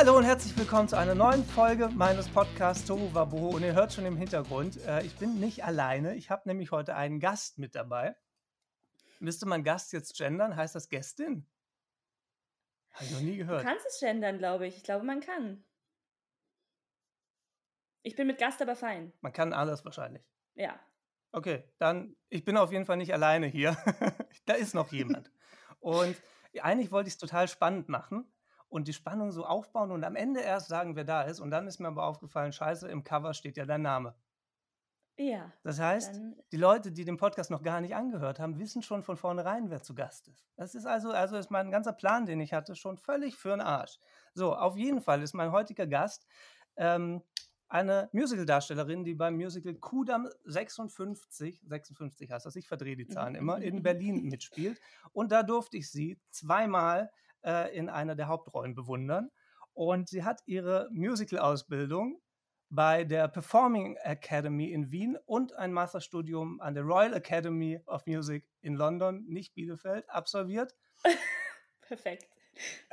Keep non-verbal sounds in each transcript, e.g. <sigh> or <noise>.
Hallo und herzlich willkommen zu einer neuen Folge meines Podcasts Tohu Wabohu. Und ihr hört schon im Hintergrund, äh, ich bin nicht alleine. Ich habe nämlich heute einen Gast mit dabei. Müsste man Gast jetzt gendern? Heißt das Gästin? Habe ich noch nie gehört. Du kannst es gendern, glaube ich. Ich glaube, man kann. Ich bin mit Gast aber fein. Man kann alles wahrscheinlich. Ja. Okay, dann, ich bin auf jeden Fall nicht alleine hier. <laughs> da ist noch jemand. <laughs> Und eigentlich wollte ich es total spannend machen und die Spannung so aufbauen und am Ende erst sagen, wer da ist. Und dann ist mir aber aufgefallen, scheiße, im Cover steht ja dein Name. Ja. Das heißt, die Leute, die den Podcast noch gar nicht angehört haben, wissen schon von vornherein, wer zu Gast ist. Das ist also, also ist mein ganzer Plan, den ich hatte, schon völlig für den Arsch. So, auf jeden Fall ist mein heutiger Gast ähm, eine Musical-Darstellerin, die beim Musical Kudam 56, 56 heißt das, ich verdrehe die Zahlen <laughs> immer, in Berlin mitspielt. Und da durfte ich sie zweimal äh, in einer der Hauptrollen bewundern. Und sie hat ihre Musical-Ausbildung bei der Performing Academy in Wien und ein Masterstudium an der Royal Academy of Music in London, nicht Bielefeld, absolviert. <laughs> perfekt. <laughs>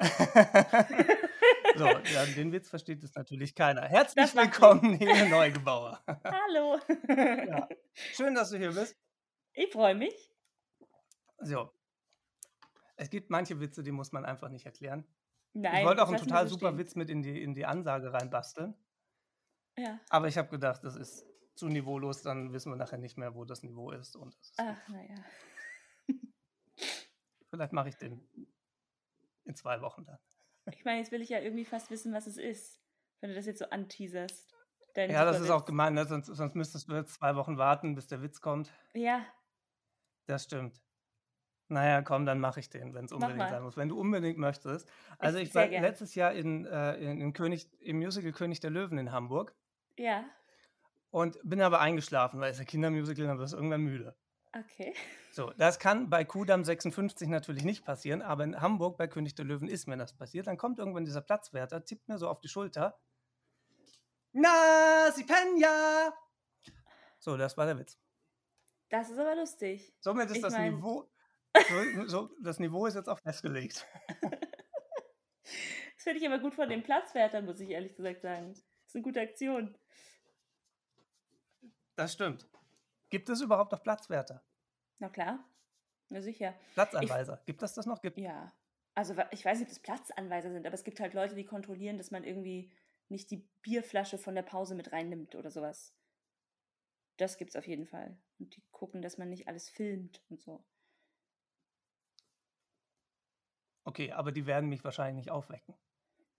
so, ja, den Witz versteht es natürlich keiner. Herzlich willkommen, Nele Neugebauer. <laughs> Hallo. Ja. Schön, dass du hier bist. Ich freue mich. So. Es gibt manche Witze, die muss man einfach nicht erklären. Nein. ich wollte auch einen total super stehen. Witz mit in die, in die Ansage reinbasteln. Ja. Aber ich habe gedacht, das ist zu niveaulos, dann wissen wir nachher nicht mehr, wo das Niveau ist. Und ist Ach, naja. <laughs> Vielleicht mache ich den in zwei Wochen dann. Ich meine, jetzt will ich ja irgendwie fast wissen, was es ist, wenn du das jetzt so anteaserst. Ja, das ist auch gemein, ne? sonst, sonst müsstest du jetzt zwei Wochen warten, bis der Witz kommt. Ja, Das stimmt. Naja, komm, dann mache ich den, wenn es unbedingt sein muss. Wenn du unbedingt möchtest. Also ich, sehr war gern. letztes Jahr in, äh, in, in König, im Musical König der Löwen in Hamburg ja. und bin aber eingeschlafen, weil es ist ein Kindermusical, dann wirst du irgendwann müde. Okay. So, das kann bei Kudam 56 natürlich nicht passieren, aber in Hamburg bei König der Löwen ist mir das passiert. Dann kommt irgendwann dieser Platzwärter, tippt mir so auf die Schulter. Na, Sie pennen ja! So, das war der Witz. Das ist aber lustig. Somit ist Ich das mein- Niveau. So, so, das Niveau ist jetzt auch festgelegt. Das finde ich aber gut von den Platzwärtern, muss ich ehrlich gesagt sagen. Das ist eine gute Aktion. Das stimmt. Gibt es überhaupt noch Platzwärter? Na klar. Na sicher. Platzanweiser? Gibt es das noch? Gibt Ja. Also ich weiß nicht, ob das Platzanweiser sind, aber es gibt halt Leute, die kontrollieren, dass man irgendwie nicht die Bierflasche von der Pause mit reinnimmt oder sowas. Das gibt's auf jeden Fall. Und die gucken, dass man nicht alles filmt und so. Okay, aber die werden mich wahrscheinlich nicht aufwecken.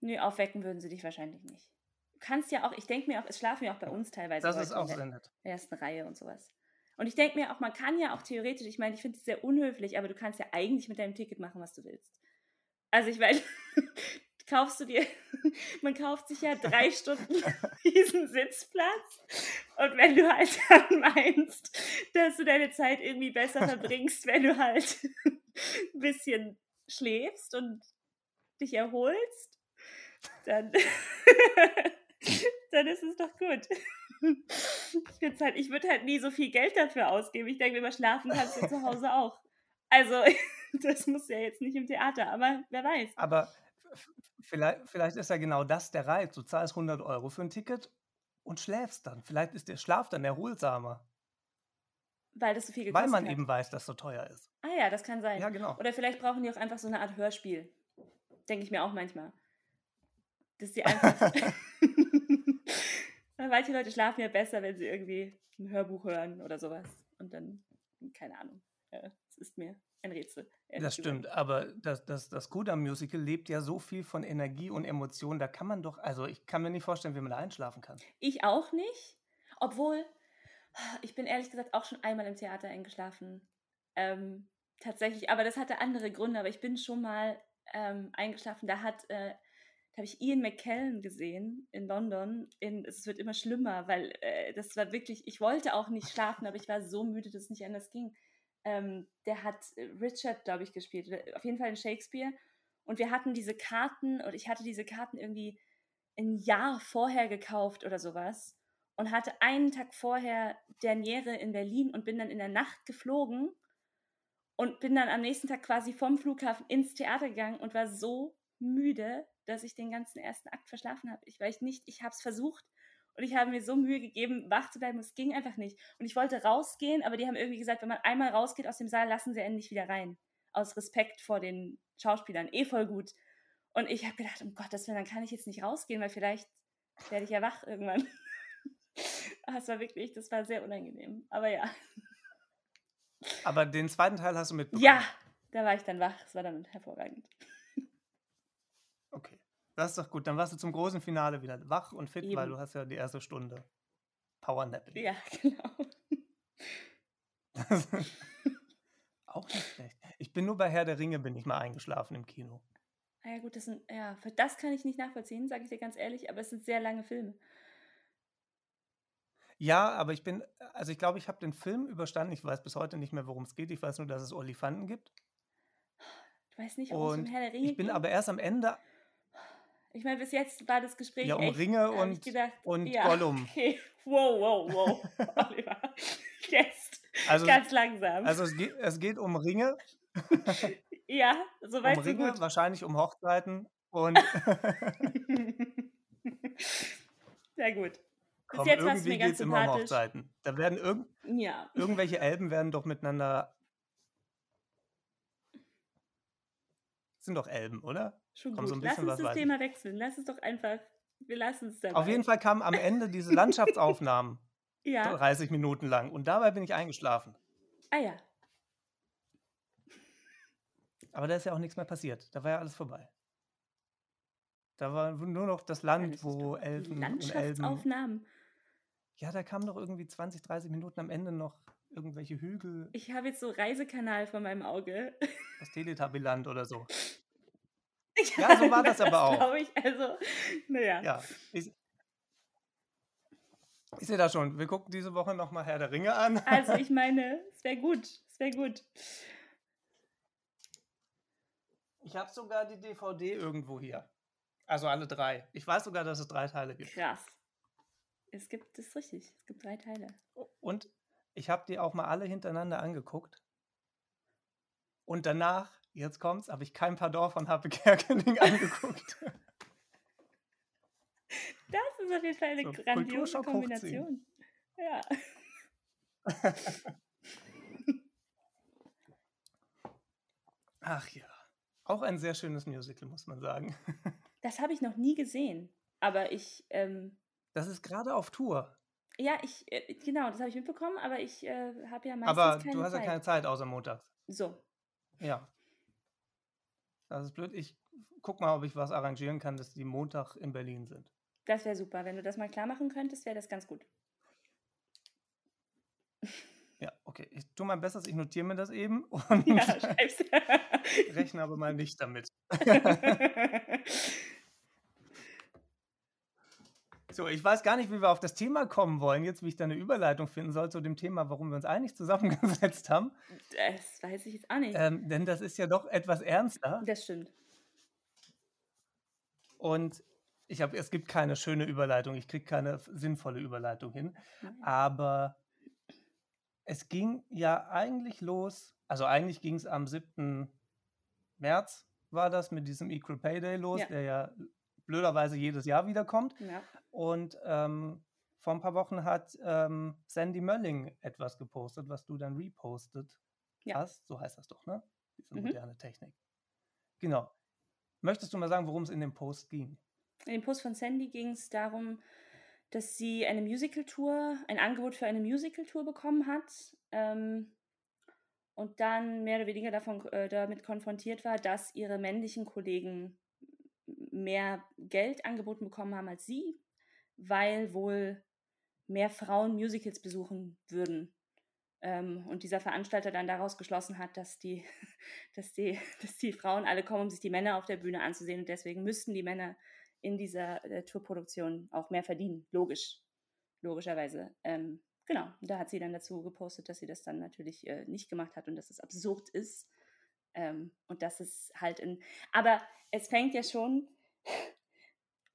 Nö, aufwecken würden sie dich wahrscheinlich nicht. Du kannst ja auch, ich denke mir auch, es schlafen ja auch bei uns teilweise Das ist auch in der sehr nett. ersten Reihe und sowas. Und ich denke mir auch, man kann ja auch theoretisch, ich meine, ich finde es sehr unhöflich, aber du kannst ja eigentlich mit deinem Ticket machen, was du willst. Also ich meine, <laughs> kaufst du dir, <laughs> man kauft sich ja drei <laughs> Stunden diesen Sitzplatz und wenn du halt dann meinst, dass du deine Zeit irgendwie besser verbringst, wenn du halt ein bisschen schläfst und dich erholst, dann, <laughs> dann ist es doch gut. Ich, halt, ich würde halt nie so viel Geld dafür ausgeben. Ich denke mir immer, schlafen kannst du zu Hause auch. Also, <laughs> das muss ja jetzt nicht im Theater, aber wer weiß. Aber vielleicht, vielleicht ist ja genau das der Reiz. Du zahlst 100 Euro für ein Ticket und schläfst dann. Vielleicht ist der Schlaf dann erholsamer, Weil das so viel gekostet weil man hat. eben weiß, dass es so teuer ist. Ah ja, das kann sein. Ja, genau. Oder vielleicht brauchen die auch einfach so eine Art Hörspiel. Denke ich mir auch manchmal. Dass die einfach. <laughs> <laughs> Manche Leute schlafen ja besser, wenn sie irgendwie ein Hörbuch hören oder sowas. Und dann, keine Ahnung. Es ist mir ein Rätsel. Das gesagt. stimmt, aber das, das, das Kudam-Musical lebt ja so viel von Energie und Emotionen, da kann man doch, also ich kann mir nicht vorstellen, wie man da einschlafen kann. Ich auch nicht. Obwohl, ich bin ehrlich gesagt auch schon einmal im Theater eingeschlafen. Ähm, tatsächlich, aber das hatte andere Gründe. Aber ich bin schon mal ähm, eingeschlafen. Da hat, äh, da habe ich Ian McKellen gesehen in London. In, es wird immer schlimmer, weil äh, das war wirklich, ich wollte auch nicht schlafen, aber ich war so müde, dass es nicht anders ging. Ähm, der hat äh, Richard, glaube ich, gespielt. Oder Auf jeden Fall in Shakespeare. Und wir hatten diese Karten, und ich hatte diese Karten irgendwie ein Jahr vorher gekauft oder sowas und hatte einen Tag vorher Derniere in Berlin und bin dann in der Nacht geflogen und bin dann am nächsten Tag quasi vom Flughafen ins Theater gegangen und war so müde, dass ich den ganzen ersten Akt verschlafen habe. Ich weiß nicht, ich habe es versucht und ich habe mir so Mühe gegeben, wach zu bleiben. Es ging einfach nicht. Und ich wollte rausgehen, aber die haben irgendwie gesagt, wenn man einmal rausgeht aus dem Saal, lassen sie endlich wieder rein. Aus Respekt vor den Schauspielern. Eh voll gut. Und ich habe gedacht, um Gottes Willen, dann kann ich jetzt nicht rausgehen, weil vielleicht werde ich ja wach irgendwann. <laughs> das war wirklich, das war sehr unangenehm. Aber ja. Aber den zweiten Teil hast du mitbekommen? Ja, da war ich dann wach. Das war dann hervorragend. Okay, das ist doch gut. Dann warst du zum großen Finale wieder wach und fit, Eben. weil du hast ja die erste Stunde Powernapping. Ja, <laughs> genau. Auch nicht schlecht. Ich bin nur bei Herr der Ringe, bin ich mal eingeschlafen im Kino. Ah ja, gut, das sind, ja, für das kann ich nicht nachvollziehen, sage ich dir ganz ehrlich, aber es sind sehr lange Filme. Ja, aber ich bin, also ich glaube, ich habe den Film überstanden. Ich weiß bis heute nicht mehr, worum es geht. Ich weiß nur, dass es Olifanten gibt. Du weißt nicht, worum es um Herr der Ringe ich bin geht? aber erst am Ende, Ich meine, bis jetzt war das Gespräch ja, um echt, Ringe und, gedacht, und ja, Gollum. okay, wow, wow, wow, <laughs> Oliver, jetzt, Also, ganz langsam. also es, geht, es geht um Ringe, <laughs> ja, um soweit so Ringe, gut. wahrscheinlich um Hochzeiten und <laughs> Sehr gut. Bis komm, jetzt warst du mir ganz immer um. Hochzeiten. Da werden irgend, Ja, irgendwelche Elben werden doch miteinander, sind doch Elben, oder? schon Komm, so gut. ein Lass bisschen uns was das weiß ich. Thema wechseln. Lass es doch einfach, wir lassen es dabei. Auf jeden Fall kamen am Ende diese Landschaftsaufnahmen, <laughs> Ja, 30 Minuten lang. Und dabei bin ich eingeschlafen. ah ja, Aber da ist ja auch nichts mehr passiert. Da war ja alles vorbei. Da war nur noch das Land, wo Elfen und Elben. Landschaftsaufnahmen. Ja, da kamen noch irgendwie 20, 30 Minuten am Ende noch irgendwelche Hügel, Ich habe jetzt so Reisekanal vor meinem Auge. <laughs> das Teletubbyland oder so. Ja, so war das <laughs> aber auch. glaube ich. Also, naja. Ja, ich, ich sehe da schon. Wir gucken diese Woche nochmal Herr der Ringe an. Also, ich <laughs> meine, es wäre gut. Es wäre gut. Ich habe sogar die DVD irgendwo hier. Also alle drei. Ich weiß sogar, dass es drei Teile gibt. Krass. Es gibt, das ist richtig. Es gibt drei Teile. Und ich habe die auch mal alle hintereinander angeguckt. Und danach, jetzt kommt's, habe ich kein Pardon von Happe <laughs> Kerkeling angeguckt. Das ist auf jeden Fall eine So, grandiose Kombination. Ja. Ach ja. Auch ein sehr schönes Musical, muss man sagen. Das habe ich noch nie gesehen. Aber ich, ähm, Das ist gerade auf Tour. ja, ich, äh, genau, das habe ich mitbekommen, aber ich äh, habe ja meistens Aber keine du hast Zeit. ja keine Zeit außer montags. So, Ja. Das ist blöd. Ich guck mal, ob ich was arrangieren kann, dass die Montag in Berlin sind. das wäre super. Wenn du das mal klar machen könntest, wäre das ganz gut. Ja, okay. Ich tue mein Bestes, ich notiere mir das eben <laughs> und Ja, <laughs> rechne aber mal nicht damit. <laughs> So, ich weiß gar nicht, wie wir auf das Thema kommen wollen, jetzt wie ich da eine Überleitung finden soll zu dem Thema, warum wir uns eigentlich zusammengesetzt haben. das weiß ich jetzt auch nicht. Ähm, denn das ist ja doch etwas ernster. das stimmt. Und ich habe, es gibt keine schöne Überleitung, ich kriege keine sinnvolle Überleitung hin. Nein. Aber es ging ja eigentlich los, also eigentlich ging es am 7. März, war das mit diesem Equal Pay Day los, Ja. der ja blöderweise jedes Jahr wiederkommt. Ja. Und ähm, vor ein paar Wochen hat ähm, Sandy Mölling etwas gepostet, was du dann repostet Ja. hast. So heißt das doch, ne? Diese Mhm. moderne Technik. Genau. Möchtest du mal sagen, worum es in dem Post ging? In dem Post von Sandy ging es darum, dass sie eine Musical-Tour, ein Angebot für eine Musical-Tour bekommen hat ähm, und dann mehr oder weniger davon, äh, damit konfrontiert war, dass ihre männlichen Kollegen mehr Geld angeboten bekommen haben als sie, weil wohl mehr Frauen Musicals besuchen würden. Ähm, und dieser Veranstalter dann daraus geschlossen hat, dass die, <laughs> dass, die, <laughs> dass die Frauen alle kommen, um sich die Männer auf der Bühne anzusehen. Und deswegen müssten die Männer in dieser äh, Tourproduktion auch mehr verdienen. Logisch. Logischerweise. Ähm, genau. Da hat sie dann dazu gepostet, dass sie das dann natürlich äh, nicht gemacht hat und dass es absurd ist. Ähm, und dass es halt in. Aber es fängt ja schon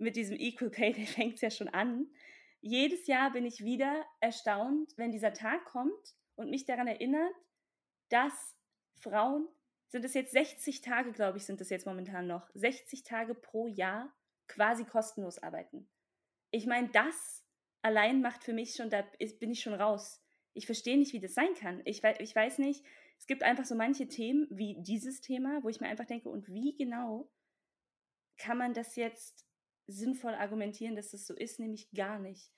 mit diesem Equal Pay <laughs> Day fängt es ja schon an. Jedes Jahr bin ich wieder erstaunt, wenn dieser Tag kommt und mich daran erinnert, dass Frauen sind es jetzt 60 Tage, glaube ich, sind es jetzt momentan noch. 60 Tage pro Jahr quasi kostenlos arbeiten. Ich meine, das allein macht für mich schon, da bin ich schon raus. Ich verstehe nicht, wie das sein kann. Ich, ich weiß nicht, es gibt einfach so manche Themen wie dieses Thema, wo ich mir einfach denke, und wie genau kann man das jetzt sinnvoll argumentieren, dass das so ist, nämlich gar nicht.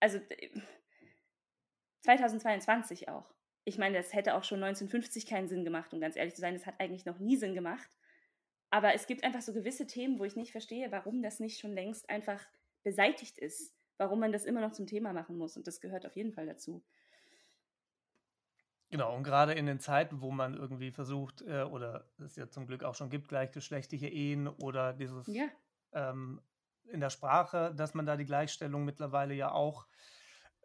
Also 2022 auch. Ich meine, das hätte auch schon 1950 keinen Sinn gemacht, um ganz ehrlich zu sein. Das hat eigentlich noch nie Sinn gemacht. Aber es gibt einfach so gewisse Themen, wo ich nicht verstehe, warum das nicht schon längst einfach beseitigt ist. Warum man das immer noch zum Thema machen muss. Und das gehört auf jeden Fall dazu. Genau, und gerade in den Zeiten, wo man irgendwie versucht, äh, oder es ja zum Glück auch schon gibt, gleichgeschlechtliche Ehen oder dieses ja. ähm, in der Sprache, dass man da die Gleichstellung mittlerweile ja auch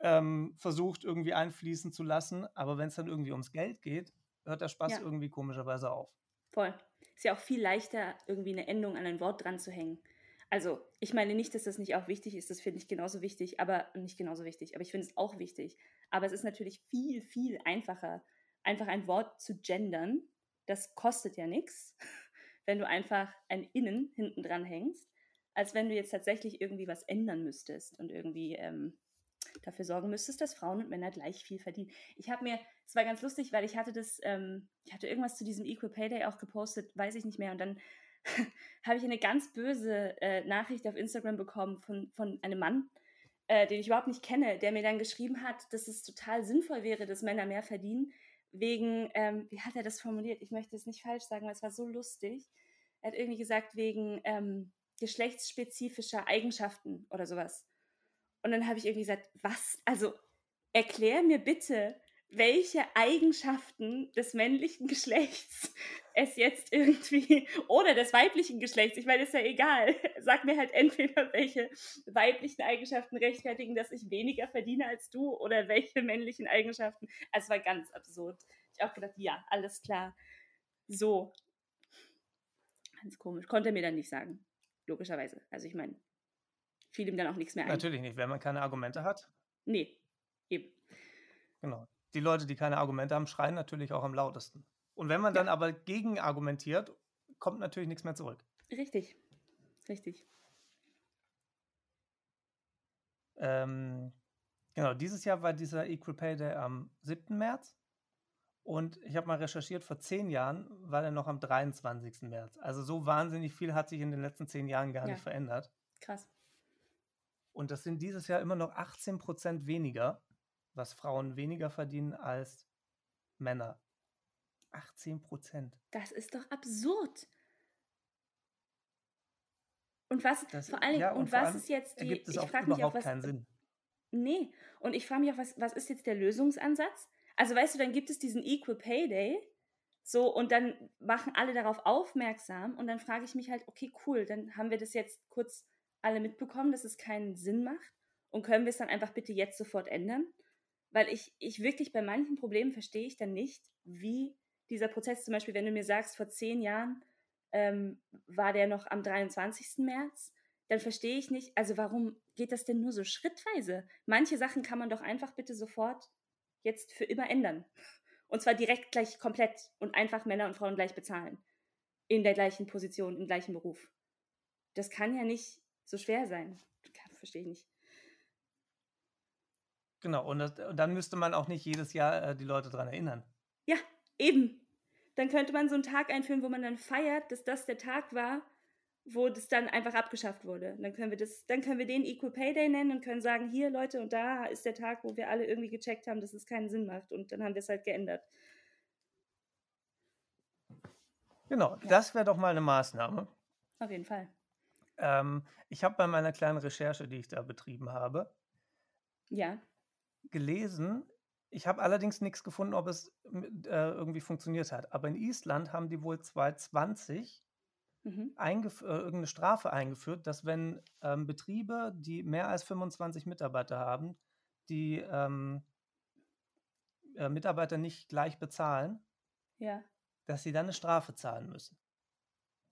ähm, versucht irgendwie einfließen zu lassen. Aber wenn es dann irgendwie ums Geld geht, hört der Spaß ja. irgendwie komischerweise auf. Voll. Ist ja auch viel leichter, irgendwie eine Endung an ein Wort dran zu hängen. Also, ich meine nicht, dass das nicht auch wichtig ist, das finde ich genauso wichtig, aber nicht genauso wichtig, aber ich finde es auch wichtig. Aber es ist natürlich viel, viel einfacher, einfach ein Wort zu gendern. Das kostet ja nichts, <laughs> wenn du einfach ein Innen hinten dran hängst, als wenn du jetzt tatsächlich irgendwie was ändern müsstest und irgendwie ähm, dafür sorgen müsstest, dass Frauen und Männer gleich viel verdienen. Ich habe mir, es war ganz lustig, weil ich hatte das, ähm, ich hatte irgendwas zu diesem Equal Pay Day auch gepostet, weiß ich nicht mehr. Und dann <laughs> habe ich eine ganz böse äh, Nachricht auf Instagram bekommen von, von einem Mann, äh, den ich überhaupt nicht kenne, der mir dann geschrieben hat, dass es total sinnvoll wäre, dass Männer mehr verdienen, wegen, ähm, wie hat er das formuliert? Ich möchte es nicht falsch sagen, weil es war so lustig. Er hat irgendwie gesagt, wegen ähm, geschlechtsspezifischer Eigenschaften oder sowas. Und dann habe ich irgendwie gesagt, was? Also erklär mir bitte, welche Eigenschaften des männlichen Geschlechts <laughs> es jetzt irgendwie <laughs> oder des weiblichen Geschlechts, ich meine, ist ja egal. <laughs> Sag mir halt entweder, welche weiblichen Eigenschaften rechtfertigen, dass ich weniger verdiene als du oder welche männlichen Eigenschaften. Also es war ganz absurd. Ich habe gedacht, ja, alles klar. So. Ganz komisch. Konnte er mir dann nicht sagen. Logischerweise. Also ich meine, fiel ihm dann auch nichts mehr ein. Natürlich nicht, wenn man keine Argumente hat. Nee, eben. Genau. Die Leute, die keine Argumente haben, schreien natürlich auch am lautesten. Und wenn man dann aber gegen argumentiert, kommt natürlich nichts mehr zurück. Richtig, richtig. Ähm, genau, dieses Jahr war dieser Equal Pay Day am 7. März. Und ich habe mal recherchiert, vor zehn Jahren war der noch am 23. März. Also so wahnsinnig viel hat sich in den letzten zehn Jahren gar ja. nicht verändert. Krass. Und das sind dieses Jahr immer noch 18 Prozent weniger, was Frauen weniger verdienen als Männer. 18 Prozent. Das ist doch absurd. Und was, das, vor allen Dingen, ja, und, und was ist jetzt die, ich frage mich auch, was, keinen Sinn. Nee, und ich frage mich auch, was, was ist jetzt der Lösungsansatz? Also weißt du, dann gibt es diesen Equal Pay Day, so, und dann machen alle darauf aufmerksam und dann frage ich mich halt, okay, cool, dann haben wir das jetzt kurz alle mitbekommen, dass es keinen Sinn macht und können wir es dann einfach bitte jetzt sofort ändern? Weil ich, ich wirklich bei manchen Problemen verstehe ich dann nicht, wie dieser Prozess, zum Beispiel, wenn du mir sagst, vor zehn Jahren ähm, war der noch am 23. März, dann verstehe ich nicht, also warum geht das denn nur so schrittweise? Manche Sachen kann man doch einfach bitte sofort jetzt für immer ändern. Und zwar direkt gleich komplett und einfach Männer und Frauen gleich bezahlen. In der gleichen Position, im gleichen Beruf. Das kann ja nicht so schwer sein. Verstehe ich nicht. Genau, und, das, und, dann müsste man auch nicht jedes Jahr äh, die Leute daran erinnern. Ja, eben. Dann könnte man so einen Tag einführen, wo man dann feiert, dass das der Tag war, wo das dann einfach abgeschafft wurde. Dann können wir das, dann können wir den Equal Pay Day nennen und können sagen, hier Leute, und da ist der Tag, wo wir alle irgendwie gecheckt haben, dass es keinen Sinn macht. Und dann haben wir es halt geändert. Genau, ja. das wäre doch mal eine Maßnahme. Auf jeden Fall. Ähm, ich habe bei meiner kleinen Recherche, die ich da betrieben habe, ja. gelesen. Ich habe allerdings nichts gefunden, ob es äh, irgendwie funktioniert hat. Aber in Island haben die wohl 2020 mhm. äh, irgendeine Strafe eingeführt, dass wenn ähm, Betriebe, die mehr als 25 Mitarbeiter haben, die ähm, äh, Mitarbeiter nicht gleich bezahlen, ja. dass sie dann eine Strafe zahlen müssen.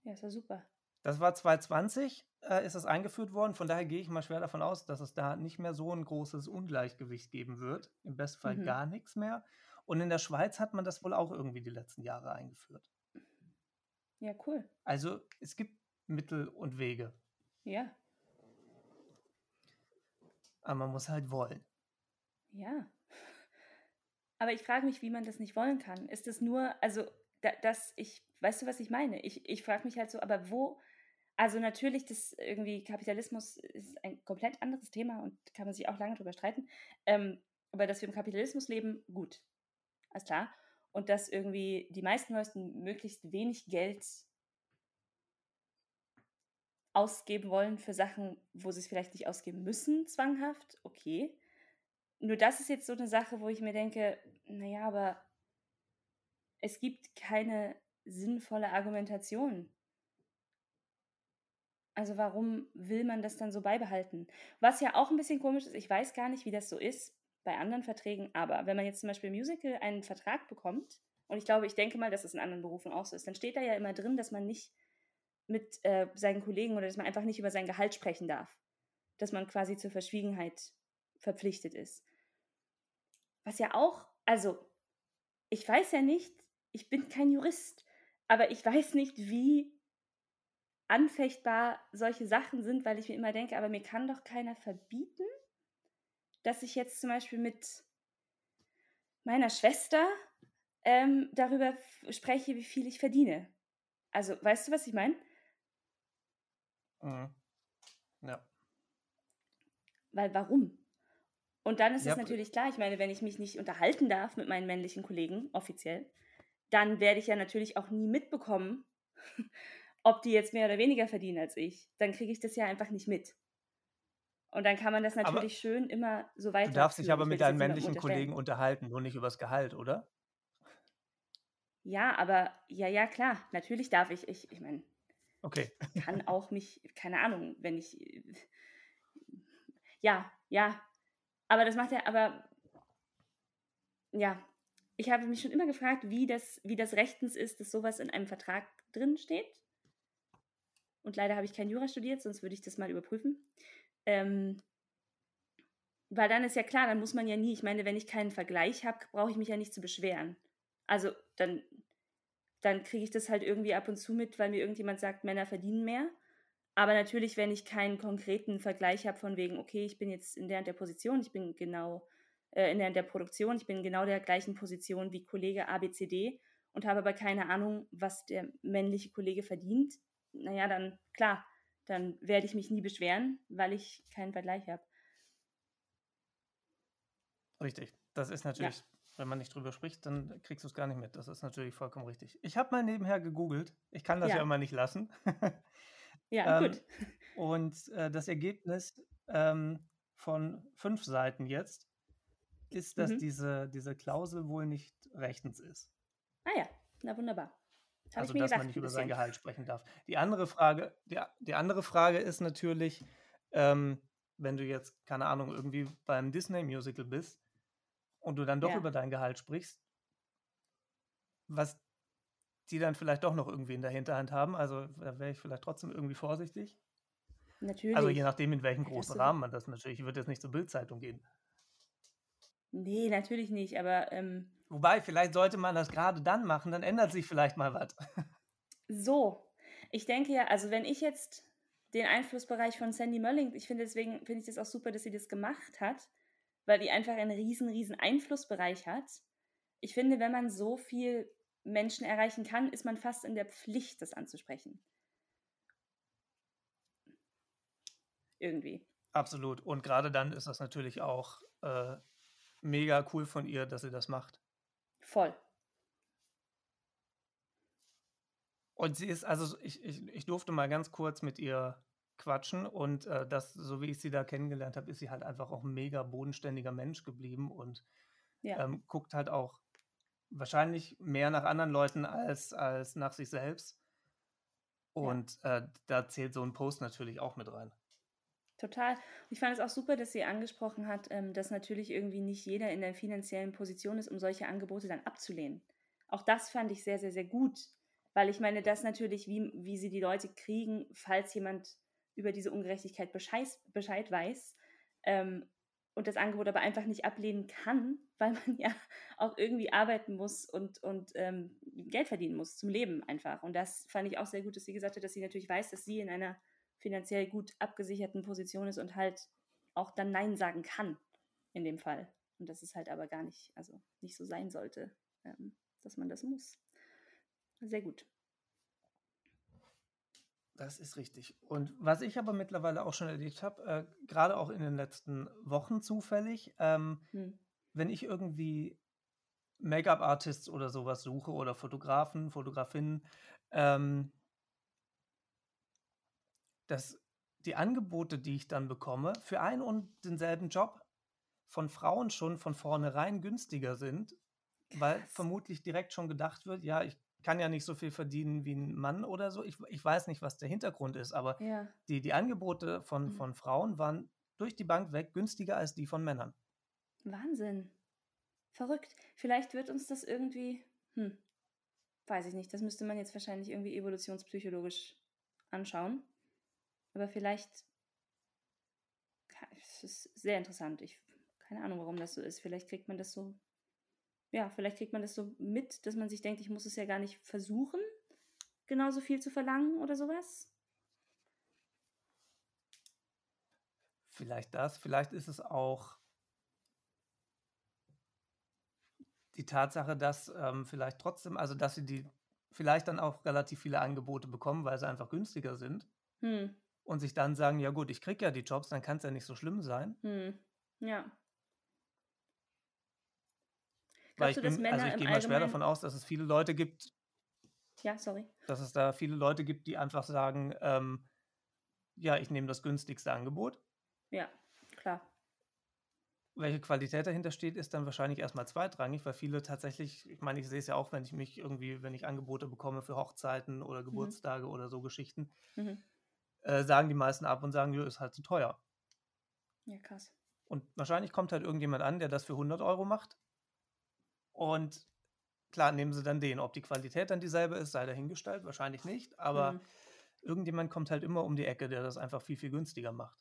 Ja, ist ja super. Das war 2020, äh, ist das eingeführt worden. Von daher gehe ich mal schwer davon aus, dass es da nicht mehr so ein großes Ungleichgewicht geben wird. Im besten Fall mhm. gar nichts mehr. Und in der Schweiz hat man das wohl auch irgendwie die letzten Jahre eingeführt. Ja, cool. Also es gibt Mittel und Wege. Ja. Aber man muss halt wollen. Ja. <laughs> Aber ich frage mich, wie man das nicht wollen kann. Ist es nur, also, da, dass ich, weißt du, was ich meine? Ich, ich frage mich halt so, aber wo, also natürlich, das irgendwie Kapitalismus ist ein komplett anderes Thema und kann man sich auch lange drüber streiten. Ähm, aber dass wir im Kapitalismus leben, gut. Alles klar. Und dass irgendwie die meisten Leute möglichst wenig Geld ausgeben wollen für Sachen, wo sie es vielleicht nicht ausgeben müssen, zwanghaft, okay. Nur das ist jetzt so eine Sache, wo ich mir denke, naja, aber es gibt keine sinnvolle Argumentation. Also warum will man das dann so beibehalten? Was ja auch ein bisschen komisch ist, ich weiß gar nicht, wie das so ist bei anderen Verträgen, aber wenn man jetzt zum Beispiel Musical einen Vertrag bekommt, und ich glaube, ich denke mal, dass es in anderen Berufen auch so ist, dann steht da ja immer drin, dass man nicht mit äh, seinen Kollegen oder dass man einfach nicht über sein Gehalt sprechen darf. Dass man quasi zur Verschwiegenheit verpflichtet ist. Was ja auch, also, ich weiß ja nicht, ich bin kein Jurist, aber ich weiß nicht, wie anfechtbar solche Sachen sind, weil ich mir immer denke, aber mir kann doch keiner verbieten, dass ich jetzt zum Beispiel mit meiner Schwester ähm, darüber spreche, wie viel ich verdiene. Also, weißt du, was ich meine? Mhm. Ja. Weil warum? Und dann ist ja, es natürlich klar, ich meine, wenn ich mich nicht unterhalten darf mit meinen männlichen Kollegen, offiziell, dann werde ich ja natürlich auch nie mitbekommen, <laughs> ob die jetzt mehr oder weniger verdienen als ich. Dann kriege ich das ja einfach nicht mit. Und dann kann man das natürlich aber schön immer so weiter. Du darfst dich aber mit deinen männlichen Kollegen unterhalten, nur nicht übers Gehalt, oder? Ja, aber ja, ja, klar, natürlich darf ich. Ich, ich meine, Okay. kann <laughs> auch mich, keine Ahnung, wenn ich. Ja, ja. Aber das macht ja, aber. Ja. Ich habe mich schon immer gefragt, wie das, wie das rechtens ist, dass sowas in einem Vertrag drin steht. Und leider habe ich kein Jura studiert, sonst würde ich das mal überprüfen. Ähm, weil dann ist ja klar, dann muss man ja nie, ich meine, wenn ich keinen Vergleich habe, brauche ich mich ja nicht zu beschweren. Also dann dann kriege ich das halt irgendwie ab und zu mit, weil mir irgendjemand sagt, Männer verdienen mehr. Aber natürlich, wenn ich keinen konkreten Vergleich habe von wegen, okay, ich bin jetzt in der und der Position, ich bin genau äh, in der und der Produktion, ich bin in genau der gleichen Position wie Kollege ABCD und habe aber keine Ahnung, was der männliche Kollege verdient, naja, dann klar, dann werde ich mich nie beschweren, weil ich keinen Vergleich habe. Richtig. Das ist natürlich ja. Wenn man nicht drüber spricht, dann kriegst du es gar nicht mit. Das ist natürlich vollkommen richtig. Ich habe mal nebenher gegoogelt. Ich kann das ja, ja immer nicht lassen. <laughs> ja, ähm, gut. Und äh, das Ergebnis ähm, von fünf Seiten jetzt ist, dass mhm. diese, diese Klausel wohl nicht rechtens ist. Ah ja, na wunderbar. Hab also, dass gedacht, man nicht über sein Gehalt sprechen darf. Die andere Frage, die, die andere Frage ist natürlich, ähm, wenn du jetzt, keine Ahnung, irgendwie beim Disney-Musical bist und du dann doch ja. über dein Gehalt sprichst, was die dann vielleicht doch noch irgendwie in der Hinterhand haben. Also da wäre ich vielleicht trotzdem irgendwie vorsichtig. Natürlich. Also je nachdem, in welchem großen ja, Rahmen man das natürlich, wird jetzt nicht zur Bildzeitung gehen. Nee, natürlich nicht, aber. Ähm, Wobei, vielleicht sollte man das gerade dann machen, dann ändert sich vielleicht mal was. So, ich denke ja, also wenn ich jetzt den Einflussbereich von Sandy Mölling, ich finde deswegen, finde ich das auch super, dass sie das gemacht hat, weil die einfach einen riesen, riesen Einflussbereich hat. Ich finde, wenn man so viel Menschen erreichen kann, ist man fast in der Pflicht, das anzusprechen. Irgendwie. Absolut. Und gerade dann ist das natürlich auch äh, mega cool von ihr, dass sie das macht. Voll. Und sie ist, also ich, ich, ich durfte mal ganz kurz mit ihr quatschen. Und äh, das, so wie ich sie da kennengelernt habe, ist sie halt einfach auch ein mega bodenständiger Mensch geblieben und ja. ähm, guckt halt auch wahrscheinlich mehr nach anderen Leuten als, als nach sich selbst. Und ja. äh, da zählt so ein Post natürlich auch mit rein. Total. Ich fand es auch super, dass sie angesprochen hat, ähm, dass natürlich irgendwie nicht jeder in der finanziellen Position ist, um solche Angebote dann abzulehnen. Auch das fand ich sehr, sehr, sehr gut. Weil ich meine, das natürlich, wie, wie sie die Leute kriegen, falls jemand über diese Ungerechtigkeit Bescheid, Bescheid weiß. Ähm, und das Angebot aber einfach nicht ablehnen kann, <laughs> weil man ja auch irgendwie arbeiten muss und, und ähm, Geld verdienen muss zum Leben einfach. Und das fand ich auch sehr gut, dass sie gesagt hat, dass sie natürlich weiß, dass sie in einer finanziell gut abgesicherten Position ist und halt auch dann Nein sagen kann in dem Fall. Und dass es halt aber gar nicht, also nicht so sein sollte, ähm, dass man das muss. Sehr gut. Das ist richtig. Und was ich aber mittlerweile auch schon erlebt habe, äh, gerade auch in den letzten Wochen zufällig, ähm, hm. wenn ich irgendwie Make-up-Artists oder sowas suche oder Fotografen, Fotografinnen, ähm, dass die Angebote, die ich dann bekomme, für einen und denselben Job von Frauen schon von vornherein günstiger sind, weil vermutlich direkt schon gedacht wird, ja, ich kann ja nicht so viel verdienen wie ein Mann oder so. Ich, ich weiß nicht, was der Hintergrund ist, aber ja. die, die Angebote von, mhm. von Frauen waren durch die Bank weg günstiger als die von Männern. Wahnsinn. Verrückt. Vielleicht wird uns das irgendwie, hm, weiß ich nicht, das müsste man jetzt wahrscheinlich irgendwie evolutionspsychologisch anschauen. Aber vielleicht, es ist sehr interessant. Ich keine Ahnung, warum das so ist. Vielleicht kriegt man das so ja, vielleicht kriegt man das so mit, dass man sich denkt, ich muss es ja gar nicht versuchen, genauso viel zu verlangen oder sowas. Vielleicht das, vielleicht ist es auch die Tatsache, dass ähm, vielleicht trotzdem, also dass sie die vielleicht dann auch relativ viele Angebote bekommen, weil sie einfach günstiger sind. Hm. Und sich dann sagen, ja gut, ich kriege ja die Jobs, dann kann es ja nicht so schlimm sein. Hm. Ja. Weil ich, bin, also ich gehe mal schwer davon aus, dass es viele Leute gibt. Ja, sorry. Dass es da viele Leute gibt, die einfach sagen, ähm, ja, ich nehme das günstigste Angebot. Ja, klar. Welche Qualität dahinter steht, ist dann wahrscheinlich erstmal zweitrangig, weil viele tatsächlich, ich meine, ich sehe es ja auch, wenn ich mich irgendwie, wenn ich Angebote bekomme für Hochzeiten oder mhm. Geburtstage mhm. oder so Geschichten, mhm. Äh, sagen die meisten ab und sagen, jo, ist halt zu teuer. Ja, krass. Und wahrscheinlich kommt halt irgendjemand an, der das für 100 Euro macht und klar, nehmen sie dann den. Ob die Qualität dann dieselbe ist, sei dahingestellt, wahrscheinlich nicht. Aber mhm. irgendjemand kommt halt immer um die Ecke, der das einfach viel, viel günstiger macht.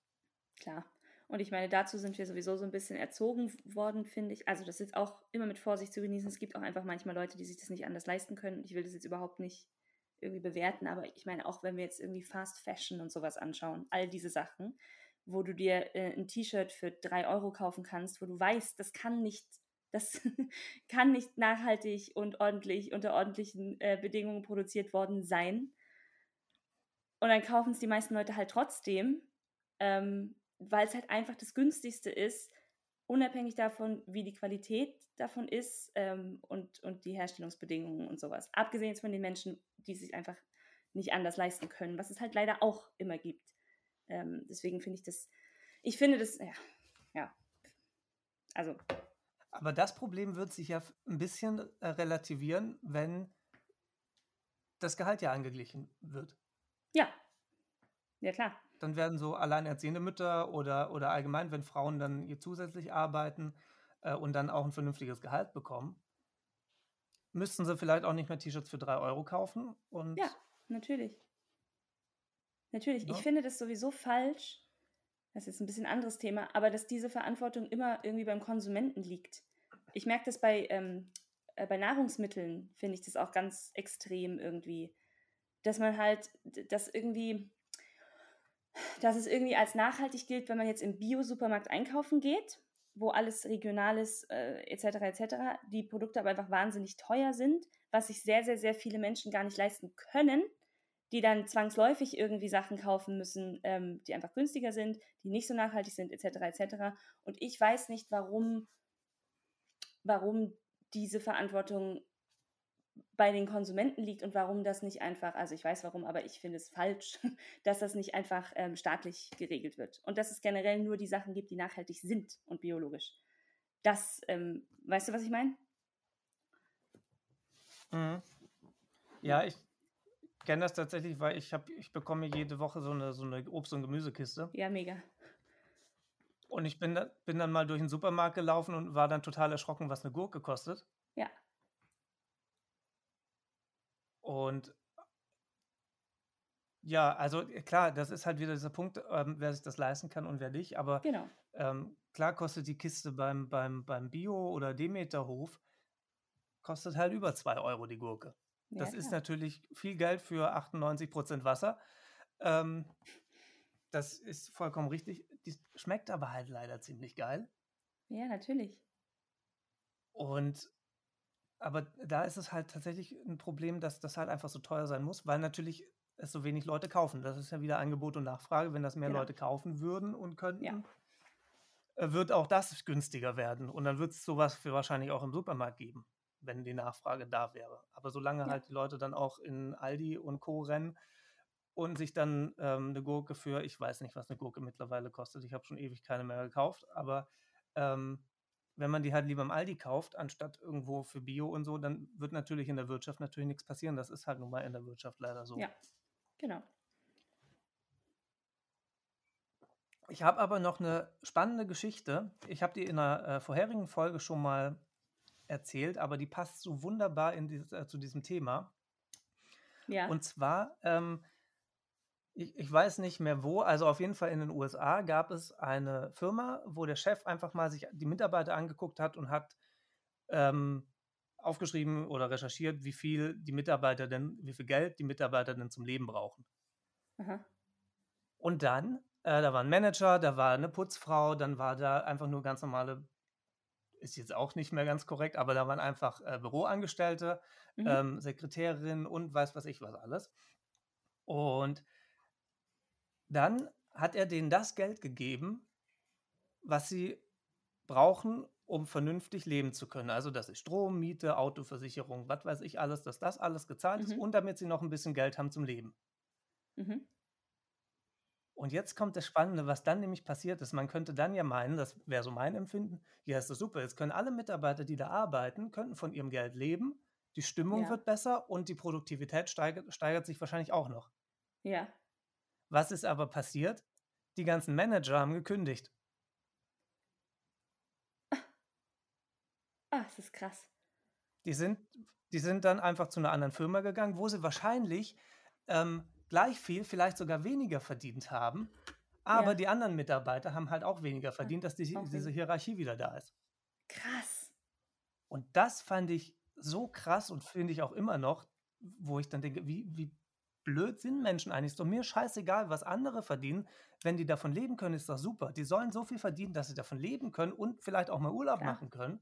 Klar. Und ich meine, dazu sind wir sowieso so ein bisschen erzogen worden, finde ich. Also das ist auch immer mit Vorsicht zu genießen. Es gibt auch einfach manchmal Leute, die sich das nicht anders leisten können. Ich will das jetzt überhaupt nicht irgendwie bewerten, aber ich meine, auch wenn wir jetzt irgendwie Fast Fashion und sowas anschauen, all diese Sachen, wo du dir äh, ein T-Shirt für drei Euro kaufen kannst, wo du weißt, das kann nicht das <laughs> kann nicht nachhaltig und ordentlich unter ordentlichen äh, Bedingungen produziert worden sein. Und dann kaufen es die meisten Leute halt trotzdem, ähm, weil es halt einfach das günstigste ist, unabhängig davon, wie die Qualität davon ist ähm, und, und die Herstellungsbedingungen und sowas. Abgesehen jetzt von den Menschen, die sich einfach nicht anders leisten können, was es halt leider auch immer gibt. Ähm, deswegen finde ich das, ich finde das, ja, ja, also aber das Problem wird sich ja ein bisschen äh, relativieren, wenn das Gehalt ja angeglichen wird. Ja. Ja, klar. Dann werden so alleinerziehende Mütter oder, oder allgemein, wenn Frauen dann hier zusätzlich arbeiten äh, und dann auch ein vernünftiges Gehalt bekommen, müssten sie vielleicht auch nicht mehr T-Shirts für drei Euro kaufen. Und ja, natürlich. Natürlich. Ja. Ich finde das sowieso falsch, das ist jetzt ein bisschen anderes Thema, aber dass diese Verantwortung immer irgendwie beim Konsumenten liegt. Ich merke das bei, ähm, äh, bei Nahrungsmitteln, finde ich das auch ganz extrem irgendwie. Dass man halt, dass irgendwie, dass es irgendwie als nachhaltig gilt, wenn man jetzt im Bio-Supermarkt einkaufen geht, wo alles regional ist, äh, etc., etc., die Produkte aber einfach wahnsinnig teuer sind, was sich sehr, sehr, sehr viele Menschen gar nicht leisten können die dann zwangsläufig irgendwie Sachen kaufen müssen, ähm, die einfach günstiger sind, die nicht so nachhaltig sind, etc. etc. Und ich weiß nicht, warum, warum diese Verantwortung bei den Konsumenten liegt und warum das nicht einfach, also ich weiß warum, aber ich finde es falsch, <laughs> dass das nicht einfach ähm, staatlich geregelt wird. Und dass es generell nur die Sachen gibt, die nachhaltig sind und biologisch. Das, ähm, weißt du, was ich meine? Mhm. Ja, ich, kenne das tatsächlich, weil ich habe, ich bekomme jede Woche so eine, so eine Obst- und Gemüsekiste. Ja, mega. Und ich bin, bin dann mal durch den Supermarkt gelaufen und war dann total erschrocken, was eine Gurke kostet. Ja. Und Ja, also äh, klar, das ist halt wieder dieser Punkt, ähm, wer sich das leisten kann und wer nicht. Aber Genau. ähm, klar kostet die Kiste beim, beim, beim Bio- oder Demeterhof, kostet halt über 2 Euro die Gurke. Ja, Das ist klar. natürlich viel Geld für 98% Wasser. Ähm, das ist vollkommen richtig. Die schmeckt aber halt leider ziemlich geil. Ja, natürlich. Und aber da ist es halt tatsächlich ein Problem, dass das halt einfach so teuer sein muss, weil natürlich es so wenig Leute kaufen. Das ist ja wieder Angebot und Nachfrage. Wenn das mehr Genau. Leute kaufen würden und könnten, Ja. äh, wird auch das günstiger werden. Und dann wird es sowas für wahrscheinlich auch im Supermarkt geben, wenn die Nachfrage da wäre. Aber solange Ja. halt die Leute dann auch in Aldi und Co. rennen und sich dann ähm, eine Gurke für, ich weiß nicht, was eine Gurke mittlerweile kostet, ich habe schon ewig keine mehr gekauft, aber ähm, wenn man die halt lieber im Aldi kauft, anstatt irgendwo für Bio und so, dann wird natürlich in der Wirtschaft natürlich nichts passieren. Das ist halt nun mal in der Wirtschaft leider so. Ja, genau. Ich habe aber noch eine spannende Geschichte. Ich habe die in einer äh, vorherigen Folge schon mal erzählt, aber die passt so wunderbar dieses, äh, zu diesem Thema. Ja. Und zwar, ähm, ich, ich weiß nicht mehr wo, also auf jeden Fall in den USA gab es eine Firma, wo der Chef einfach mal sich die Mitarbeiter angeguckt hat und hat ähm, aufgeschrieben oder recherchiert, wie viel die Mitarbeiter denn, wie viel Geld die Mitarbeiter denn zum Leben brauchen. Aha. Und dann, äh, da war ein Manager, da war eine Putzfrau, dann war da einfach nur ganz normale, ist jetzt auch nicht mehr ganz korrekt, aber da waren einfach äh, Büroangestellte, Mhm. ähm, Sekretärin und weiß was ich was alles. Und dann hat er denen das Geld gegeben, was sie brauchen, um vernünftig leben zu können. Also, das ist Strom, Miete, Autoversicherung, was weiß ich alles, dass das alles gezahlt ist Mhm. und damit sie noch ein bisschen Geld haben zum Leben. Mhm. Und jetzt kommt das Spannende, was dann nämlich passiert ist. Man könnte dann ja meinen, das wäre so mein Empfinden, ja, ist das super. Jetzt können alle Mitarbeiter, die da arbeiten, könnten von ihrem Geld leben, die Stimmung Ja. wird besser und die Produktivität steigert, steigert sich wahrscheinlich auch noch. Ja. Was ist aber passiert? Die ganzen Manager haben gekündigt. Ah, es ist krass. Die sind, die sind dann einfach zu einer anderen Firma gegangen, wo sie wahrscheinlich ähm, gleich viel, vielleicht sogar weniger verdient haben. Aber Ja. die anderen Mitarbeiter haben halt auch weniger verdient, dass die, auch diese Hierarchie wieder da ist. Krass. Und das fand ich so krass und finde ich auch immer noch, wo ich dann denke, wie, wie blöd sind Menschen eigentlich? Ist doch mir scheißegal, was andere verdienen. Wenn die davon leben können, ist doch super. Die sollen so viel verdienen, dass sie davon leben können und vielleicht auch mal Urlaub Klar. machen können.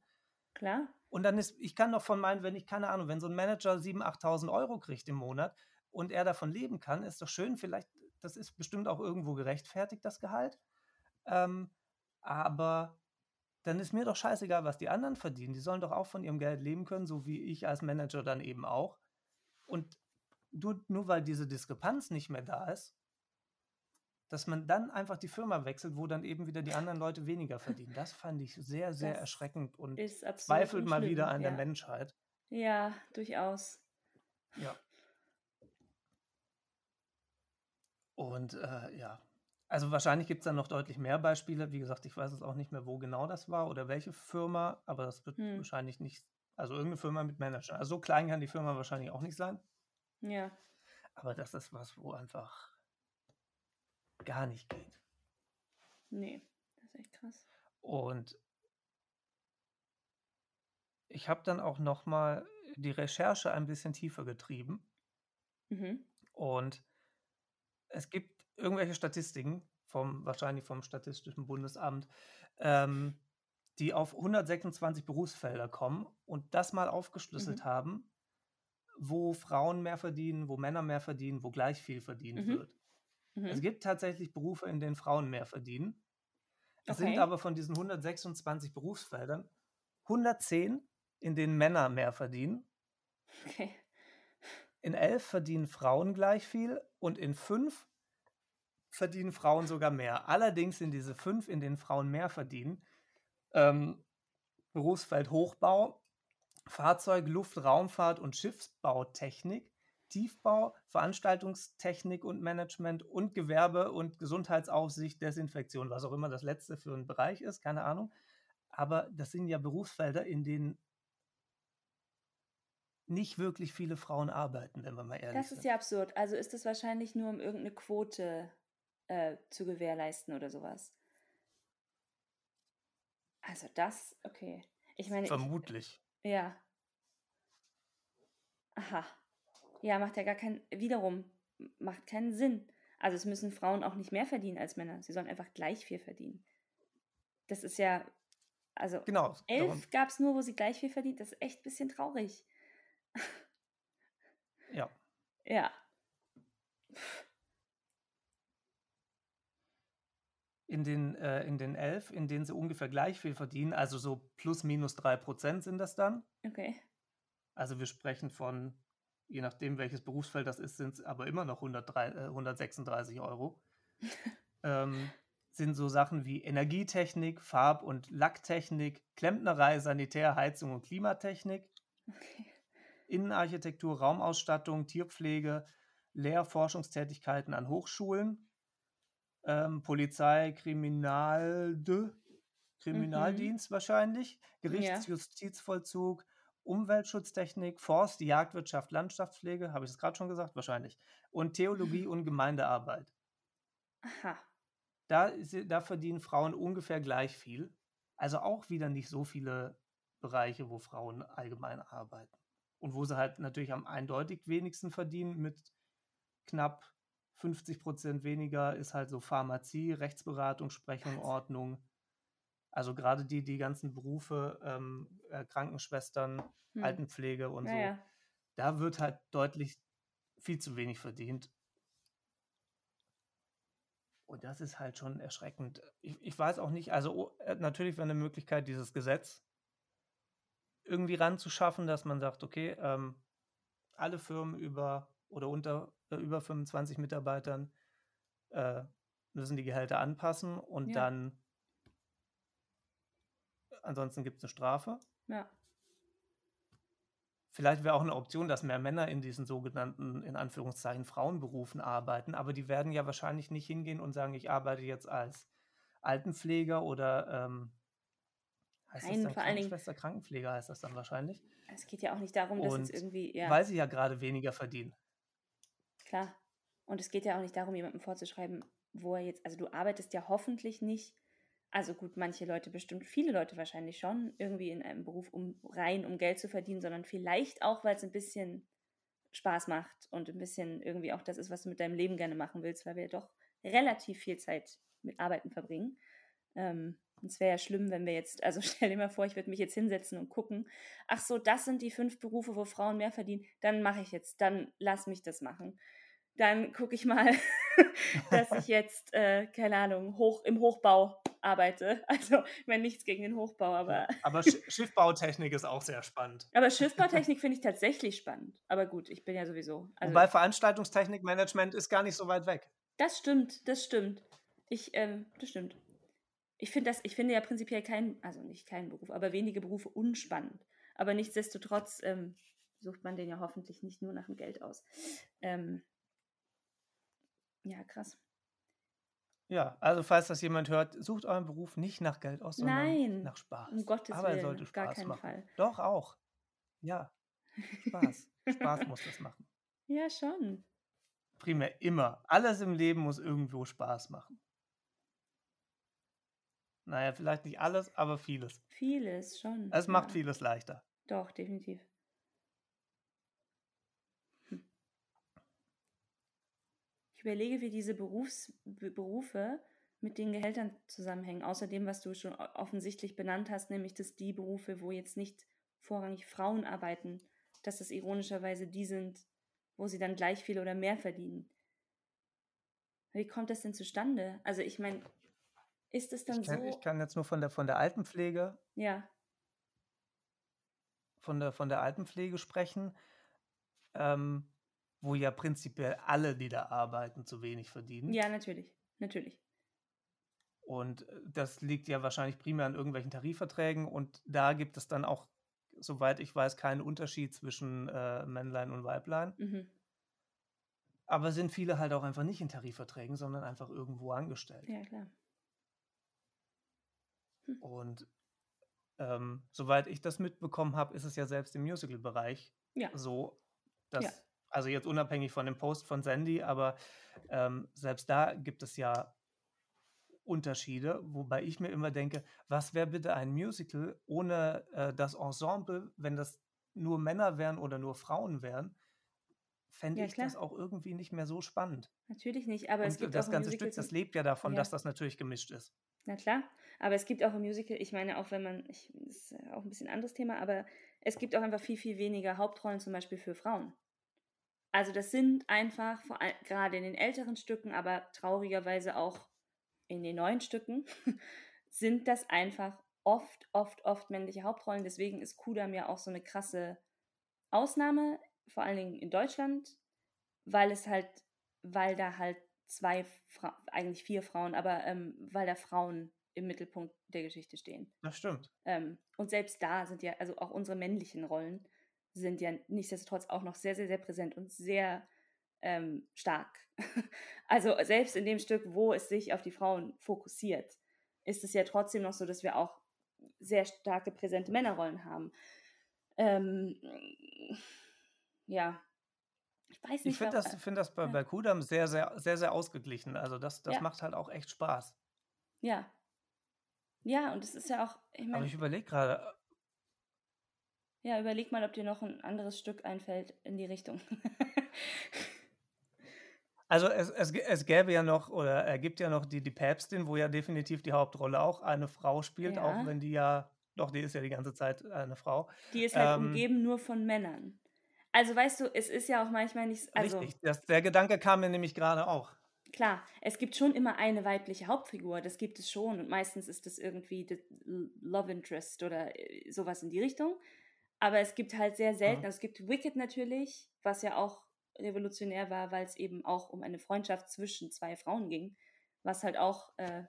Klar. Und dann ist, ich kann doch von meinen, wenn ich, keine Ahnung, wenn so ein Manager 7.000, 8.000 Euro kriegt im Monat und er davon leben kann, ist doch schön, vielleicht, das ist bestimmt auch irgendwo gerechtfertigt, das Gehalt. Ähm, aber dann ist mir doch scheißegal, was die anderen verdienen. Die sollen doch auch von ihrem Geld leben können, so wie ich als Manager dann eben auch. Und nur, nur weil diese Diskrepanz nicht mehr da ist, dass man dann einfach die Firma wechselt, wo dann eben wieder die anderen Leute weniger verdienen. Das fand ich sehr, sehr Das erschreckend und zweifelt mal schlimm, wieder an der ja. Menschheit. Ja, durchaus. Ja. Und äh, ja, also wahrscheinlich gibt es dann noch deutlich mehr Beispiele. Wie gesagt, ich weiß jetzt auch nicht mehr, wo genau das war oder welche Firma, aber das wird Hm. wahrscheinlich nicht, also irgendeine Firma mit Manager. Also so klein kann die Firma wahrscheinlich auch nicht sein. Ja. Aber das ist was, wo einfach gar nicht geht. Nee, das ist echt krass. Und ich habe dann auch noch mal die Recherche ein bisschen tiefer getrieben. Mhm. Und es gibt irgendwelche Statistiken, vom, wahrscheinlich vom Statistischen Bundesamt, ähm, die auf 126 Berufsfelder kommen und das mal aufgeschlüsselt Mhm. haben, wo Frauen mehr verdienen, wo Männer mehr verdienen, wo gleich viel verdient Mhm. wird. Es Mhm. gibt tatsächlich Berufe, in denen Frauen mehr verdienen. Es sind Okay. aber von diesen 126 Berufsfeldern 110, in denen Männer mehr verdienen. Okay. In elf verdienen Frauen gleich viel und in fünf verdienen Frauen sogar mehr. Allerdings sind diese fünf, in denen Frauen mehr verdienen, ähm, Berufsfeld Hochbau, Fahrzeug, Luft, Raumfahrt und Schiffsbautechnik, Tiefbau, Veranstaltungstechnik und Management und Gewerbe und Gesundheitsaufsicht, Desinfektion, was auch immer das letzte für ein Bereich ist, keine Ahnung. Aber das sind ja Berufsfelder, in denen nicht wirklich viele Frauen arbeiten, wenn wir mal ehrlich Das ist sind. ja absurd. Also ist es wahrscheinlich nur, um irgendeine Quote äh, zu gewährleisten oder sowas. Also das, okay. Ich meine, ich, Vermutlich. Ja, aha. Ja, macht ja gar keinen, wiederum, macht keinen Sinn. Also es müssen Frauen auch nicht mehr verdienen als Männer. Sie sollen einfach gleich viel verdienen. Das ist ja, also Genau. Elf gab es nur, wo sie gleich viel verdient. Das ist echt ein bisschen traurig. ja. <laughs> Ja, In den, äh, in den elf, in denen sie ungefähr gleich viel verdienen, also so plus minus drei Prozent sind das dann. okay. Also wir sprechen von, je nachdem welches Berufsfeld das ist, sind es aber immer noch 103, äh, 136 Euro. <laughs> ähm, sind so Sachen wie Energietechnik, Farb- und Lacktechnik, Klempnerei, Sanitär, Heizung und Klimatechnik, Okay. Innenarchitektur, Raumausstattung, Tierpflege, Lehrforschungstätigkeiten an Hochschulen, ähm, Polizei, Kriminal, Kriminaldienst wahrscheinlich, Gerichtsjustizvollzug, Umweltschutztechnik, Forst, Jagdwirtschaft, Landschaftspflege, habe ich es gerade schon gesagt? Wahrscheinlich. Und Theologie und Gemeindearbeit. Aha. Da, da verdienen Frauen ungefähr gleich viel. Also auch wieder nicht so viele Bereiche, wo Frauen allgemein arbeiten. Und wo sie halt natürlich am eindeutig wenigsten verdienen, mit knapp 50 Prozent weniger, ist halt so Pharmazie, Rechtsberatung, Sprechung? Ordnung. Also gerade die, die ganzen Berufe, ähm, äh, Krankenschwestern, Hm. Altenpflege und so, Naja. da wird halt deutlich viel zu wenig verdient. Und das ist halt schon erschreckend. Ich, ich weiß auch nicht, also äh, natürlich wäre eine Möglichkeit, dieses Gesetz irgendwie ranzuschaffen, dass man sagt, okay, ähm, alle Firmen über oder unter über 25 Mitarbeitern äh, müssen die Gehälter anpassen und Ja. dann ansonsten gibt es eine Strafe. Ja. Vielleicht wäre auch eine Option, dass mehr Männer in diesen sogenannten, in Anführungszeichen, Frauenberufen arbeiten, aber die werden ja wahrscheinlich nicht hingehen und sagen, ich arbeite jetzt als Altenpfleger oder ähm, heißt Nein, das dann Krankenschwester, Krankenpfleger heißt das dann wahrscheinlich, Es geht ja auch nicht darum, dass jetzt irgendwie, ja, weil sie ja gerade weniger verdienen. Klar. Und es geht ja auch nicht darum, jemandem vorzuschreiben, wo er jetzt, also du arbeitest ja hoffentlich nicht, also gut, manche Leute bestimmt, viele Leute wahrscheinlich schon, irgendwie in einem Beruf, um rein um Geld zu verdienen, sondern vielleicht auch, weil es ein bisschen Spaß macht und ein bisschen irgendwie auch das ist, was du mit deinem Leben gerne machen willst, weil wir doch relativ viel Zeit mit Arbeiten verbringen. Ähm, und es wäre ja schlimm, wenn wir jetzt, also <laughs> stell dir mal vor, ich würde mich jetzt hinsetzen und gucken, ach so, das sind die fünf Berufe, wo Frauen mehr verdienen, dann mache ich jetzt, dann lass mich das machen. Dann gucke ich mal, <laughs> dass ich jetzt, äh, keine Ahnung, hoch, im Hochbau arbeite. <laughs> Also, ich meine, nichts gegen den Hochbau, aber, Aber Sch Schiffbautechnik ist auch sehr spannend. aber Schiffbautechnik finde ich tatsächlich spannend. Aber gut, ich bin ja sowieso. Also, Wobei Veranstaltungstechnikmanagement ist gar nicht so weit weg. Das stimmt, das stimmt. Ich, ähm, das stimmt. Ich finde das, ich finde ja prinzipiell keinen, also nicht keinen Beruf, aber wenige Berufe unspannend. Aber nichtsdestotrotz ähm, sucht man den ja hoffentlich nicht nur nach dem Geld aus. Ähm, ja, krass. Ja, also falls das jemand hört, sucht euren Beruf nicht nach Geld aus, sondern Nein, nach Spaß. Um Gottes Aber er Willen, sollte auf gar Spaß keinen machen. Fall. Doch, auch. Ja, Spaß. Spaß <laughs> muss das machen. Ja, schon. Primär immer. Alles im Leben muss irgendwo Spaß machen. Naja, vielleicht nicht alles, aber vieles. Vieles schon. Es macht ja. vieles leichter. Doch, definitiv. Hm. Ich überlege, wie diese Berufs Be- Berufe mit den Gehältern zusammenhängen, außer dem, was du schon offensichtlich benannt hast, nämlich dass die Berufe, wo jetzt nicht vorrangig Frauen arbeiten, dass das ironischerweise die sind, wo sie dann gleich viel oder mehr verdienen. Wie kommt das denn zustande? Also ich meine, ist es dann Ich kann, so? ich kann jetzt nur von der, von der Altenpflege, ja, von der, von der Altenpflege sprechen, ähm, wo ja prinzipiell alle, die da arbeiten, zu wenig verdienen. ja, natürlich, natürlich. Und äh, das liegt ja wahrscheinlich primär an irgendwelchen Tarifverträgen und da gibt es dann auch, soweit ich weiß, keinen Unterschied zwischen äh, Männlein und Weiblein. Mhm. Aber sind viele halt auch einfach nicht in Tarifverträgen, sondern einfach irgendwo angestellt. Ja, klar. Und ähm, soweit ich das mitbekommen habe, ist es ja selbst im Musical-Bereich Ja. So, dass, ja. also jetzt unabhängig von dem Post von Sandy, aber ähm, selbst da gibt es ja Unterschiede, wobei ich mir immer denke, was wäre bitte ein Musical ohne äh, das Ensemble, wenn das nur Männer wären oder nur Frauen wären, fände ja, ich das auch irgendwie nicht mehr so spannend. Natürlich nicht, aber Und es gibt das ganze Stück, das lebt ja davon, ja. dass das natürlich gemischt ist. Na klar, aber es gibt auch im Musical, ich meine, auch wenn man, ich, das ist auch ein bisschen anderes Thema, aber es gibt auch einfach viel, viel weniger Hauptrollen zum Beispiel für Frauen. Also das sind einfach, vor allem, gerade in den älteren Stücken, aber traurigerweise auch in den neuen Stücken, <laughs> sind das einfach oft, oft, oft männliche Hauptrollen. Deswegen ist Kudam ja auch so eine krasse Ausnahme, vor allen Dingen in Deutschland, weil es halt, weil da halt zwei, Fra eigentlich vier Frauen, aber ähm, weil da Frauen im Mittelpunkt der Geschichte stehen. Das stimmt. Ähm, und selbst da sind ja, also auch unsere männlichen Rollen sind ja nichtsdestotrotz auch noch sehr, sehr, sehr präsent und sehr ähm, stark. <laughs> also selbst in dem Stück, wo es sich auf die Frauen fokussiert, ist es ja trotzdem noch so, dass wir auch sehr starke, präsente Männerrollen haben. Ähm, ja, ich weiß nicht. Ich finde das, find das bei, ja. bei Kudam sehr, sehr, sehr, sehr ausgeglichen. Also das, das ja. macht halt auch echt Spaß. Ja. Ja, und es ist ja auch, ich meine. Aber ich überlege gerade. Ja, überleg mal, ob dir noch ein anderes Stück einfällt in die Richtung. <laughs> also es, es, es gäbe ja noch, oder er gibt ja noch die, die Päpstin, wo ja definitiv die Hauptrolle auch eine Frau spielt, ja. auch wenn die ja, doch, die ist ja die ganze Zeit eine Frau. Die ist halt ähm, umgeben nur von Männern. Also weißt du, es ist ja auch manchmal nicht. Also, Richtig, das, der Gedanke kam mir nämlich gerade auch. Klar, es gibt schon immer eine weibliche Hauptfigur, das gibt es schon. Und meistens ist das irgendwie Love Interest oder äh, sowas in die Richtung. Aber es gibt halt sehr selten, mhm. also es gibt Wicked natürlich, was ja auch revolutionär war, weil es eben auch um eine Freundschaft zwischen zwei Frauen ging, was halt auch äh,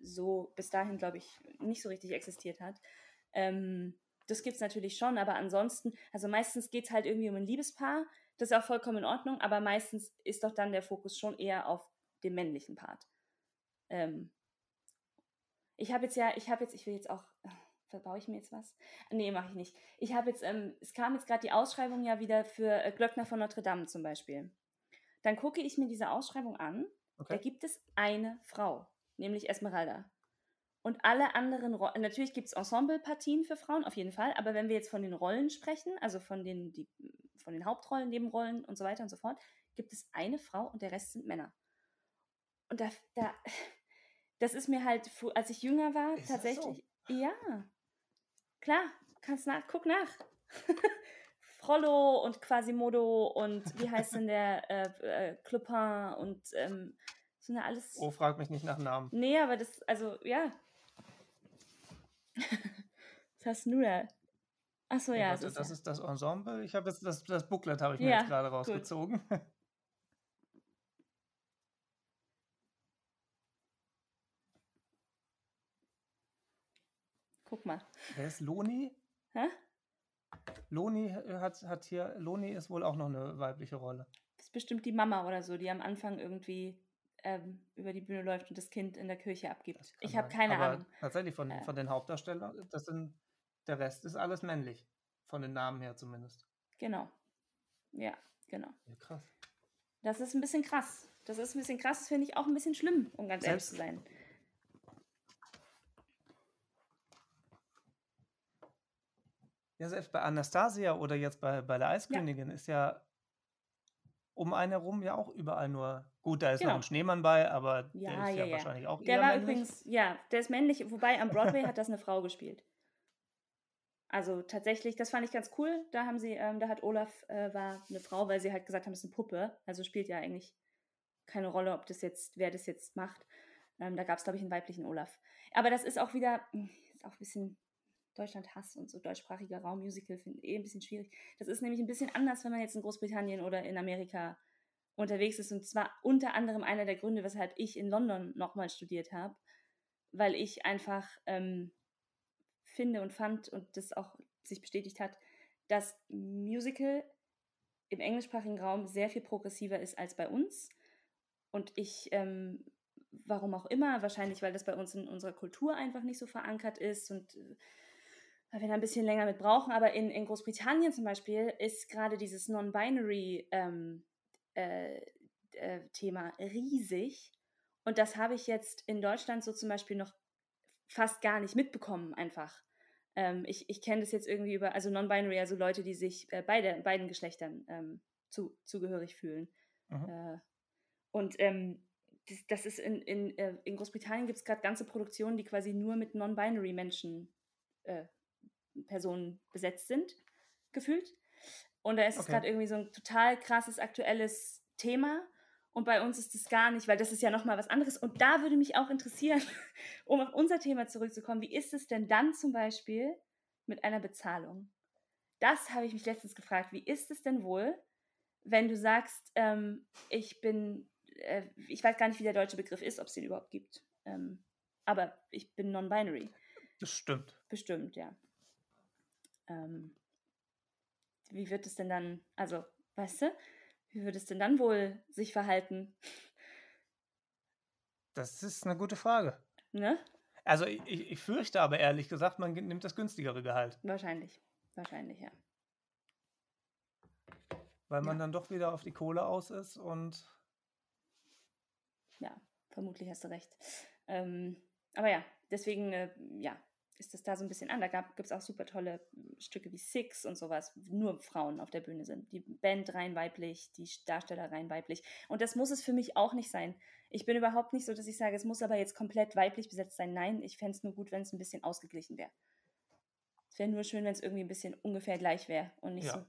so bis dahin, glaube ich, nicht so richtig existiert hat. Ähm, das gibt es natürlich schon, aber ansonsten, also meistens geht es halt irgendwie um ein Liebespaar. Das ist auch vollkommen in Ordnung, aber meistens ist doch dann der Fokus schon eher auf dem männlichen Part. Ähm, ich habe jetzt ja, ich habe jetzt, ich will jetzt auch, verbaue ich mir jetzt was? Nee, mache ich nicht. Ich habe jetzt, ähm, es kam jetzt gerade die Ausschreibung ja wieder für äh, Glöckner von Notre Dame zum Beispiel. Dann gucke ich mir diese Ausschreibung an. Okay. Da gibt es eine Frau, nämlich Esmeralda. Und alle anderen Rollen, natürlich gibt es Ensemblepartien für Frauen, auf jeden Fall, aber wenn wir jetzt von den Rollen sprechen, also von den, die, von den Hauptrollen, Nebenrollen und so weiter und so fort, gibt es eine Frau und der Rest sind Männer. Und da, da <laughs> das ist mir halt, als ich jünger war, ist tatsächlich. So? Ja. Klar, kannst nach, guck nach. <laughs> Frollo und Quasimodo und wie heißt denn der <laughs> äh, äh, Clopin und ähm, so eine alles. Oh, frag mich nicht nach Namen. Nee, aber das, also ja, Was hast du da? Achso, ja. ja das, ist, das ja. ist das Ensemble. Ich habe jetzt das, das Booklet habe ich mir ja, jetzt gerade rausgezogen. Gut. <laughs> Guck mal. Wer ist Loni? Hä? Loni hat, hat hier, Loni ist wohl auch noch eine weibliche Rolle. Das ist bestimmt die Mama oder so, die am Anfang irgendwie ähm, über die Bühne läuft und das Kind in der Kirche abgibt. Ich habe keine Aber Ahnung. Tatsächlich von, äh, von den Hauptdarstellern, das sind, der Rest ist alles männlich. Von den Namen her zumindest. Genau. Ja, genau. Ja, krass. Das ist ein bisschen krass. Das ist ein bisschen krass, das finde ich auch ein bisschen schlimm, um ganz ehrlich zu sein. Ja, selbst bei Anastasia oder jetzt bei, bei der Eiskönigin ja. ist ja um einen herum ja auch überall nur. Gut, da ist genau. noch ein Schneemann bei, aber ja, der ist ja, ja, wahrscheinlich auch Der war männlich. übrigens, ja, der ist männlich, wobei am Broadway hat das eine Frau gespielt. Also tatsächlich, das fand ich ganz cool. Da haben sie, ähm, da hat Olaf äh, war eine Frau, weil sie halt gesagt haben, es ist eine Puppe. Also spielt ja eigentlich keine Rolle, ob das jetzt, wer das jetzt macht. Ähm, da gab es, glaube ich, einen weiblichen Olaf. Aber das ist auch wieder, hm, ist auch ein bisschen Deutschland Hass und so deutschsprachiger Raum Musical finde ich eh ein bisschen schwierig. Das ist nämlich ein bisschen anders, wenn man jetzt in Großbritannien oder in Amerika unterwegs ist. Und zwar unter anderem einer der Gründe, weshalb ich in London nochmal studiert habe, weil ich einfach ähm, finde und fand und das auch sich bestätigt hat, dass Musical im englischsprachigen Raum sehr viel progressiver ist als bei uns. Und ich, ähm, warum auch immer, wahrscheinlich weil das bei uns in unserer Kultur einfach nicht so verankert ist und äh, weil wir da ein bisschen länger mit brauchen. Aber in, in Großbritannien zum Beispiel ist gerade dieses Non-Binary ähm, äh, äh, Thema riesig. Und das habe ich jetzt in Deutschland so zum Beispiel noch fast gar nicht mitbekommen, einfach. Ähm, ich ich kenne das jetzt irgendwie über, also Non-Binary, also Leute, die sich äh, beide, beiden Geschlechtern ähm, zu, zugehörig fühlen. Mhm. Äh, und ähm, das, das, ist in, in, äh, in Großbritannien gibt es gerade ganze Produktionen, die quasi nur mit Non-Binary Menschen, äh, Personen besetzt sind, gefühlt. Und da ist okay. es gerade irgendwie so ein total krasses aktuelles Thema. Und bei uns ist es gar nicht, weil das ist ja nochmal was anderes. Und da würde mich auch interessieren, <laughs> um auf unser Thema zurückzukommen, wie ist es denn dann zum Beispiel mit einer Bezahlung? Das habe ich mich letztens gefragt. Wie ist es denn wohl, wenn du sagst, ähm, ich bin, äh, ich weiß gar nicht, wie der deutsche Begriff ist, ob es den überhaupt gibt, ähm, aber ich bin non-binary. Bestimmt. Bestimmt, ja. Ähm, wie wird es denn dann, also, weißt du, wie würde es denn dann wohl sich verhalten? Das ist eine gute Frage. Ne? Also ich, ich fürchte aber ehrlich gesagt, man nimmt das günstigere Gehalt. Wahrscheinlich. Wahrscheinlich, ja. Weil man ja. dann doch wieder auf die Kohle aus ist und. Ja, vermutlich hast du recht. Ähm, aber ja, deswegen, äh, ja, ist das da so ein bisschen an. Da gibt es auch super tolle Stücke wie Six und sowas, nur Frauen auf der Bühne sind. Die Band rein weiblich, die Darsteller rein weiblich. Und das muss es für mich auch nicht sein. Ich bin überhaupt nicht so, dass ich sage, es muss aber jetzt komplett weiblich besetzt sein. Nein, ich fände es nur gut, wenn es ein bisschen ausgeglichen wäre. Es wäre nur schön, wenn es irgendwie ein bisschen ungefähr gleich wäre und nicht ja, so.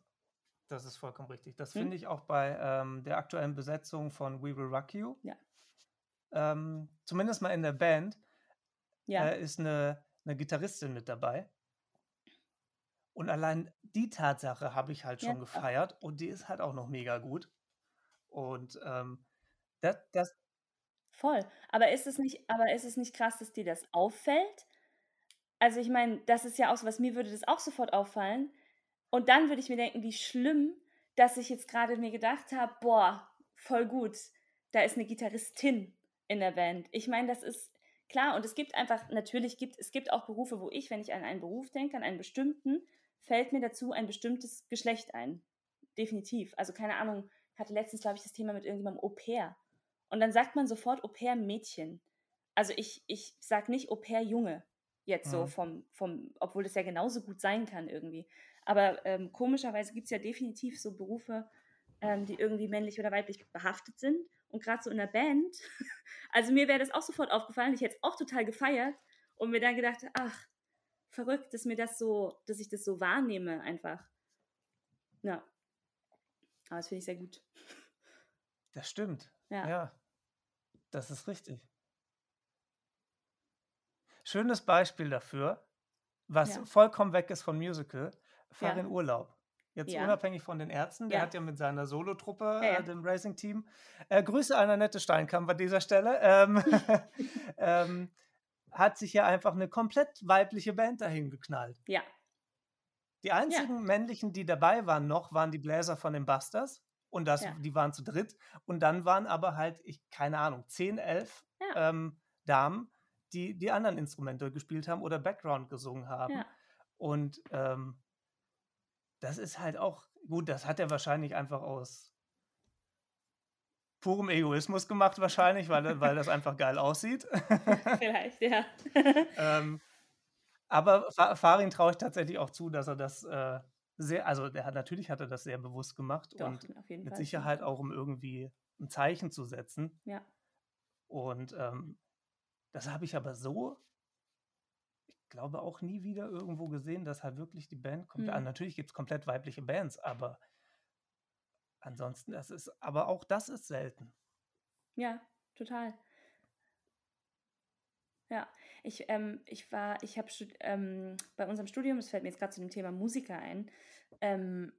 Das ist vollkommen richtig. Das hm? finde ich auch bei ähm, der aktuellen Besetzung von We Will Rock You. Ja. Ähm, zumindest mal in der Band. Ja. Äh, ist eine eine Gitarristin mit dabei. Und allein die Tatsache habe ich halt schon ja. gefeiert und die ist halt auch noch mega gut. Und ähm, das, das. Voll. Aber ist es nicht, aber ist es nicht krass, dass dir das auffällt? Also ich meine, das ist ja auch so was, mir würde das auch sofort auffallen. Und dann würde ich mir denken, wie schlimm, dass ich jetzt gerade mir gedacht habe, boah, voll gut, da ist eine Gitarristin in der Band. Ich meine, das ist, Klar, und es gibt einfach, natürlich gibt es gibt auch Berufe, wo ich, wenn ich an einen Beruf denke, an einen bestimmten, fällt mir dazu ein bestimmtes Geschlecht ein. Definitiv. Also keine Ahnung, hatte letztens, glaube ich, das Thema mit irgendjemandem Au pair. Und dann sagt man sofort Au pair Mädchen. Also ich, ich sage nicht Au pair Junge. Jetzt mhm. so vom, vom, obwohl das ja genauso gut sein kann irgendwie. Aber ähm, komischerweise gibt es ja definitiv so Berufe, ähm, die irgendwie männlich oder weiblich behaftet sind. Und gerade so in der Band, <laughs> also mir wäre das auch sofort aufgefallen, ich hätte es auch total gefeiert und mir dann gedacht, ach, verrückt, dass mir das so, dass ich das so wahrnehme einfach. Ja. Aber das finde ich sehr gut. Das stimmt. Ja. ja. Das ist richtig. Schönes Beispiel dafür, was ja. vollkommen weg ist von Musical, fahr ja. in Urlaub. Jetzt ja. unabhängig von den Ärzten, der ja. hat ja mit seiner Solotruppe, ja, äh, dem Racing-Team, äh, Grüße an Annette Steinkamp an dieser Stelle, ähm, <laughs> ähm, hat sich ja einfach eine komplett weibliche Band dahin geknallt. Ja. Die einzigen männlichen, die dabei waren noch, waren die Bläser von den Busters. Und das, die waren zu dritt. Und dann waren aber halt, ich, keine Ahnung, zehn, elf ähm, Damen, die die anderen Instrumente gespielt haben oder Background gesungen haben. Und ähm, das ist halt auch, gut, das hat er wahrscheinlich einfach aus purem Egoismus gemacht, wahrscheinlich, weil, weil das einfach geil aussieht. <laughs> Vielleicht, ja. <laughs> ähm, aber Farin traue ich tatsächlich auch zu, dass er das äh, sehr, also der hat natürlich hat er das sehr bewusst gemacht Doch, und mit Fall. Sicherheit auch, um irgendwie ein Zeichen zu setzen. Ja. Und ähm, das habe ich aber so glaube, auch nie wieder irgendwo gesehen, dass halt wirklich die Band komplett. Mhm. Natürlich gibt es komplett weibliche Bands, aber ansonsten, das ist, aber auch das ist selten. Ja, total. Ja, ich, ähm, ich war, ich habe ähm, bei unserem Studium, das fällt mir jetzt gerade zu dem Thema Musiker ein, ähm,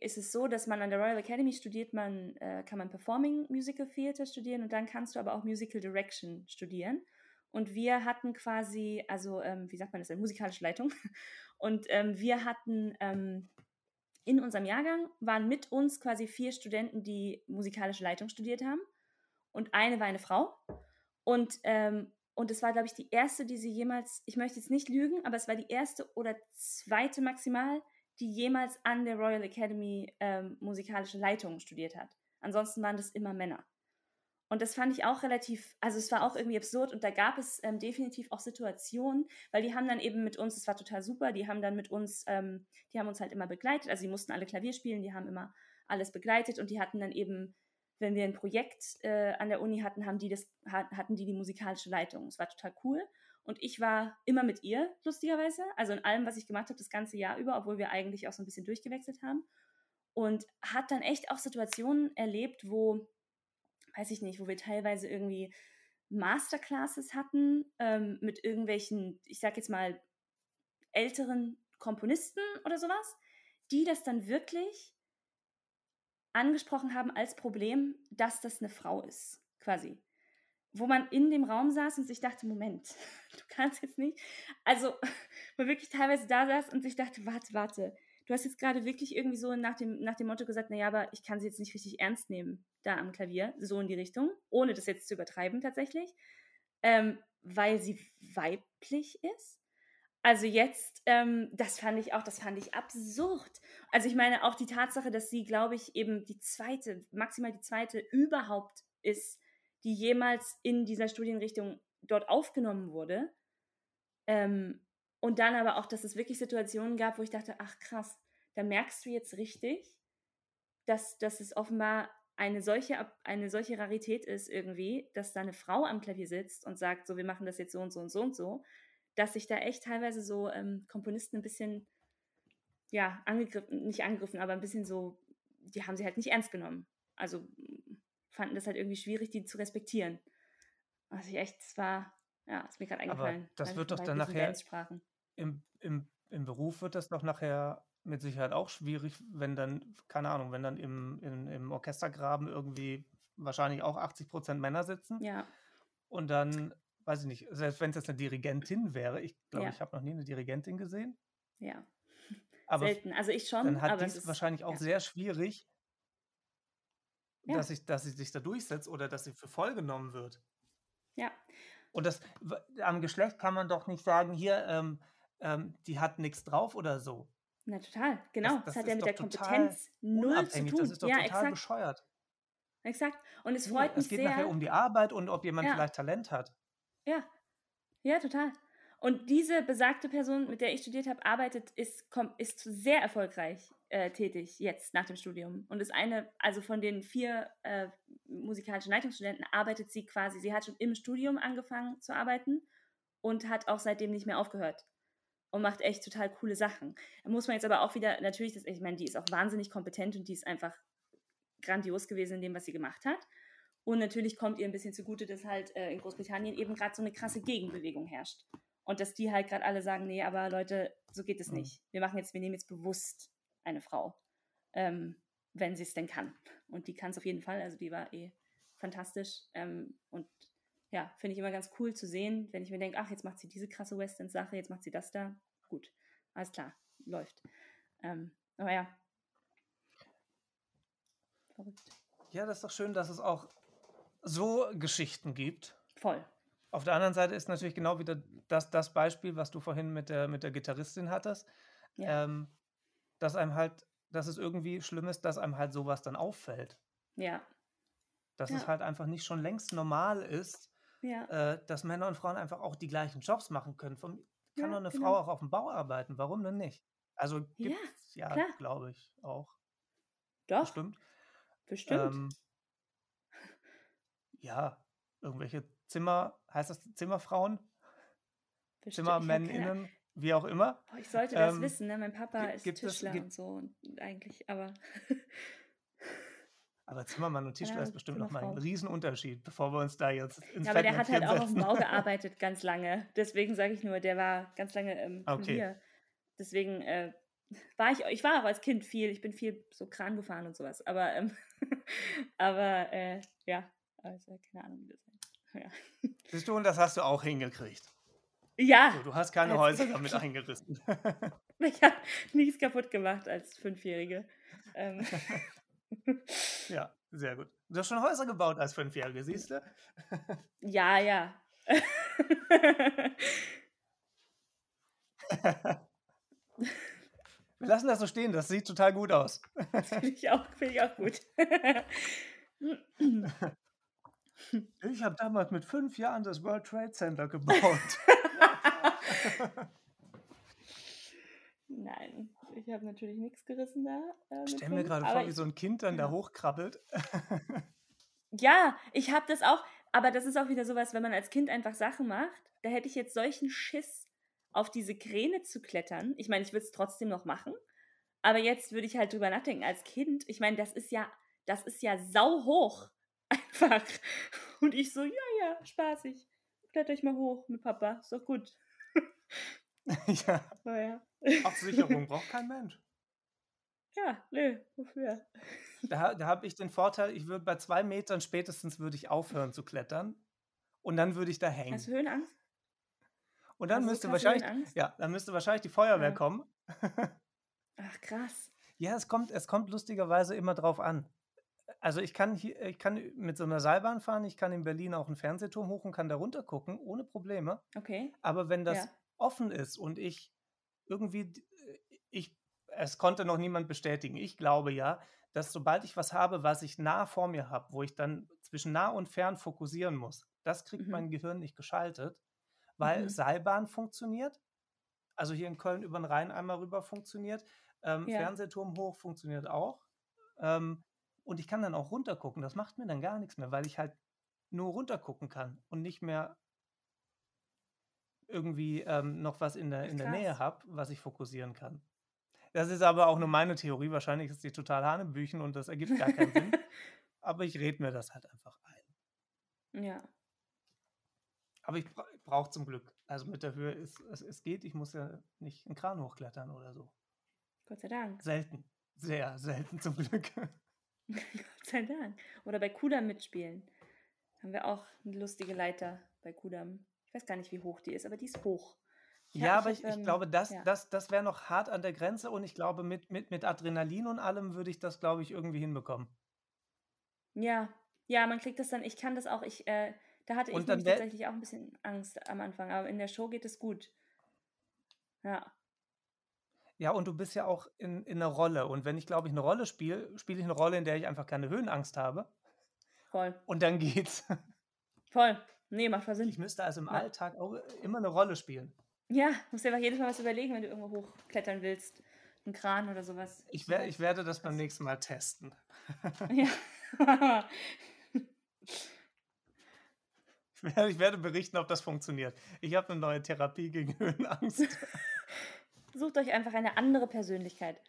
ist es so, dass man an der Royal Academy studiert, man äh, kann man Performing Musical Theater studieren und dann kannst du aber auch Musical Direction studieren. Und wir hatten quasi, also ähm, wie sagt man das, eine musikalische Leitung. <laughs> Und ähm, wir hatten ähm, in unserem Jahrgang waren mit uns quasi vier Studenten, die musikalische Leitung studiert haben. Und eine war eine Frau. Und, ähm, und es war, glaube ich, die erste, die sie jemals, ich möchte jetzt nicht lügen, aber es war die erste oder zweite maximal, die jemals an der Royal Academy ähm, musikalische Leitung studiert hat. Ansonsten waren das immer Männer. Und das fand ich auch relativ, also es war auch irgendwie absurd und da gab es ähm, definitiv auch Situationen, weil die haben dann eben mit uns, es war total super, die haben dann mit uns, ähm, die haben uns halt immer begleitet, also die mussten alle Klavier spielen, die haben immer alles begleitet und die hatten dann eben, wenn wir ein Projekt äh, an der Uni hatten, haben die das, hatten die die musikalische Leitung. Es war total cool und ich war immer mit ihr, lustigerweise, also in allem, was ich gemacht habe, das ganze Jahr über, obwohl wir eigentlich auch so ein bisschen durchgewechselt haben und hat dann echt auch Situationen erlebt, wo weiß ich nicht, wo wir teilweise irgendwie Masterclasses hatten ähm, mit irgendwelchen, ich sag jetzt mal, älteren Komponisten oder sowas, die das dann wirklich angesprochen haben als Problem, dass das eine Frau ist, quasi. Wo man in dem Raum saß und sich dachte, Moment, <laughs> du kannst jetzt nicht. Also, <laughs> wo wirklich teilweise da saß und sich dachte, warte, warte, du hast jetzt gerade wirklich irgendwie so nach dem, nach dem Motto gesagt, naja, aber ich kann sie jetzt nicht richtig ernst nehmen da am Klavier, so in die Richtung, ohne das jetzt zu übertreiben tatsächlich, ähm, weil sie weiblich ist. Also jetzt, ähm, das fand ich auch, das fand ich absurd. Also ich meine auch die Tatsache, dass sie, glaube ich, eben die zweite, maximal die zweite überhaupt ist, die jemals in dieser Studienrichtung dort aufgenommen wurde. Ähm, und dann aber auch, dass es wirklich Situationen gab, wo ich dachte, ach krass, da merkst du jetzt richtig, dass, dass es offenbar eine solche, eine solche Rarität ist irgendwie, dass da eine Frau am Klavier sitzt und sagt, so, wir machen das jetzt so und so und so und so, dass sich da echt teilweise so ähm, Komponisten ein bisschen, ja, angegriffen, nicht angegriffen, aber ein bisschen so, die haben sie halt nicht ernst genommen. Also fanden das halt irgendwie schwierig, die zu respektieren. Also ich echt, es war, ja, ist mir gerade eingefallen. Aber das wird doch dann nachher im, im, im Beruf wird das doch nachher mit Sicherheit auch schwierig, wenn dann, keine Ahnung, wenn dann im, im, im Orchestergraben irgendwie wahrscheinlich auch 80 Prozent Männer sitzen. Ja. Und dann, weiß ich nicht, selbst wenn es jetzt eine Dirigentin wäre, ich glaube, ja. ich habe noch nie eine Dirigentin gesehen. Ja. <laughs> Aber Selten. Also ich schon. Dann hat dies wahrscheinlich auch ja. sehr schwierig, ja. dass, ich, dass sie sich da durchsetzt oder dass sie für voll genommen wird. Ja. Und das am Geschlecht kann man doch nicht sagen, hier, ähm, ähm, die hat nichts drauf oder so. Na total, genau. Das, das, das hat ja mit der Kompetenz null zu tun. Das ist doch ja, total exakt. bescheuert. Exakt. Und es freut ja, mich sehr. Es geht sehr. nachher um die Arbeit und ob jemand ja. vielleicht Talent hat. Ja, ja, total. Und diese besagte Person, mit der ich studiert habe, arbeitet, ist, ist sehr erfolgreich äh, tätig jetzt nach dem Studium. Und ist eine, also von den vier äh, musikalischen Leitungsstudenten arbeitet sie quasi, sie hat schon im Studium angefangen zu arbeiten und hat auch seitdem nicht mehr aufgehört und macht echt total coole Sachen. Da muss man jetzt aber auch wieder, natürlich, das, ich meine, die ist auch wahnsinnig kompetent und die ist einfach grandios gewesen in dem, was sie gemacht hat. Und natürlich kommt ihr ein bisschen zugute, dass halt äh, in Großbritannien eben gerade so eine krasse Gegenbewegung herrscht. Und dass die halt gerade alle sagen, nee, aber Leute, so geht es mhm. nicht. Wir machen jetzt, wir nehmen jetzt bewusst eine Frau, ähm, wenn sie es denn kann. Und die kann es auf jeden Fall. Also die war eh fantastisch. Ähm, und ja, finde ich immer ganz cool zu sehen, wenn ich mir denke, ach, jetzt macht sie diese krasse Western-Sache, jetzt macht sie das da. Gut, alles klar, läuft. Ähm, aber ja. Verrückt. Ja, das ist doch schön, dass es auch so Geschichten gibt. Voll. Auf der anderen Seite ist natürlich genau wieder das, das Beispiel, was du vorhin mit der, mit der Gitarristin hattest, ja. ähm, dass einem halt, dass es irgendwie schlimm ist, dass einem halt sowas dann auffällt. Ja. Dass ja. es halt einfach nicht schon längst normal ist, ja. äh, dass Männer und Frauen einfach auch die gleichen Jobs machen können. Von, kann doch eine genau. Frau auch auf dem Bau arbeiten, warum denn nicht? Also gibt es ja, ja glaube ich, auch. Doch. Bestimmt. Bestimmt. Ähm, ja, irgendwelche Zimmer, heißt das Zimmerfrauen? Zimmermänninnen, wie auch immer. Boah, ich sollte das ähm, wissen, ne? Mein Papa ist Tischler es, und so eigentlich, aber <laughs> Aber Zimmermann und Tischler ja, ist bestimmt nochmal ein Riesenunterschied, bevor wir uns da jetzt ins Ja, aber der hat halt auch auf dem Bau <laughs> gearbeitet ganz lange. Deswegen sage ich nur, der war ganz lange im ähm, okay. Deswegen äh, war ich, ich war auch als Kind viel, ich bin viel so Kran gefahren und sowas. Aber, ähm, <laughs> aber äh, ja, also keine Ahnung, wie das heißt. Ja. Siehst du, und das hast du auch hingekriegt. Ja. So, du hast keine Häuser <laughs> damit eingerissen. ich habe nichts kaputt gemacht als Fünfjährige. Ähm. <laughs> ja, sehr gut. Du hast schon Häuser gebaut als Fünfjährige, siehst du? Ja, ja. <laughs> Wir lassen das so stehen, das sieht total gut aus. Finde ich, auch, find ich auch gut. Ich habe damals mit fünf Jahren das World Trade Center gebaut. Nein, ich habe natürlich nichts gerissen da. Äh, Stell mir gerade vor, wie so ein Kind dann da hochkrabbelt. <laughs> ja, ich habe das auch, aber das ist auch wieder sowas, wenn man als Kind einfach Sachen macht, da hätte ich jetzt solchen Schiss, auf diese Kräne zu klettern. Ich meine, ich würde es trotzdem noch machen, aber jetzt würde ich halt drüber nachdenken, als Kind, ich meine, das ist ja, das ist ja sau hoch. <laughs> Einfach. Und ich so, ja, ja, spaßig. Kletter ich mal hoch mit Papa, ist doch gut. <laughs> ja. Oh, ja. Absicherung braucht kein Mensch. Ja, nö, wofür? Da, da habe ich den Vorteil, ich würde bei zwei Metern spätestens würde ich aufhören zu klettern und dann würde ich da hängen. Hast du Höhenangst? Und dann müsste wahrscheinlich, ja, dann müsste wahrscheinlich die Feuerwehr ja. kommen. Ach krass. <laughs> Ja, es kommt, es kommt lustigerweise immer drauf an. Also ich kann hier, ich kann mit so einer Seilbahn fahren, ich kann in Berlin auch einen Fernsehturm hoch und kann da runter gucken, ohne Probleme. Okay. Aber wenn das ja. Offen ist und ich irgendwie, ich, es konnte noch niemand bestätigen, ich glaube ja, dass sobald ich was habe, was ich nah vor mir habe, wo ich dann zwischen nah und fern fokussieren muss, das kriegt mhm. mein Gehirn nicht geschaltet, weil mhm. Seilbahn funktioniert, also hier in Köln über den Rhein einmal rüber funktioniert, ähm, ja. Fernsehturm hoch funktioniert auch. Ähm, und ich kann dann auch runtergucken. Das macht mir dann gar nichts mehr, weil ich halt nur runtergucken kann und nicht mehr irgendwie ähm, noch was in der, in der Nähe habe, was ich fokussieren kann. Das ist aber auch nur meine Theorie. Wahrscheinlich ist die total Hanebüchen und das ergibt gar keinen Sinn. <laughs> Aber ich rede mir das halt einfach ein. Ja. Aber ich bra brauche zum Glück. Also mit der Höhe ist es, es geht. Ich muss ja nicht einen Kran hochklettern oder so. Gott sei Dank. Selten. Sehr selten zum Glück. <laughs> Gott sei Dank. Oder bei Kudam mitspielen. Haben wir auch eine lustige Leiter bei Kudam. Ich weiß gar nicht, wie hoch die ist, aber die ist hoch. Ich ja, aber ich, ich, glaube, das, ja. das, das wäre noch hart an der Grenze und ich glaube, mit, mit, mit Adrenalin und allem würde ich das, glaube ich, irgendwie hinbekommen. Ja, ja, man kriegt das dann, ich kann das auch, ich, äh, da hatte ich tatsächlich auch ein bisschen Angst am Anfang, aber in der Show geht es gut. Ja. Ja, und du bist ja auch in, in einer Rolle. Und wenn ich, glaube ich, eine Rolle spiele, spiele ich eine Rolle, in der ich einfach keine Höhenangst habe. Voll. Und dann geht's. Voll. Nee, macht voll Sinn. Ich müsste also im ja. Alltag auch immer eine Rolle spielen. Ja, musst dir einfach jedes Mal was überlegen, wenn du irgendwo hochklettern willst. Ein Kran oder sowas. Ich, wer, ich werde das beim nächsten Mal testen. <laughs> <laughs> ja. ich werde berichten, ob das funktioniert. Ich habe eine neue Therapie gegen <laughs> Höhenangst. Sucht euch einfach eine andere Persönlichkeit.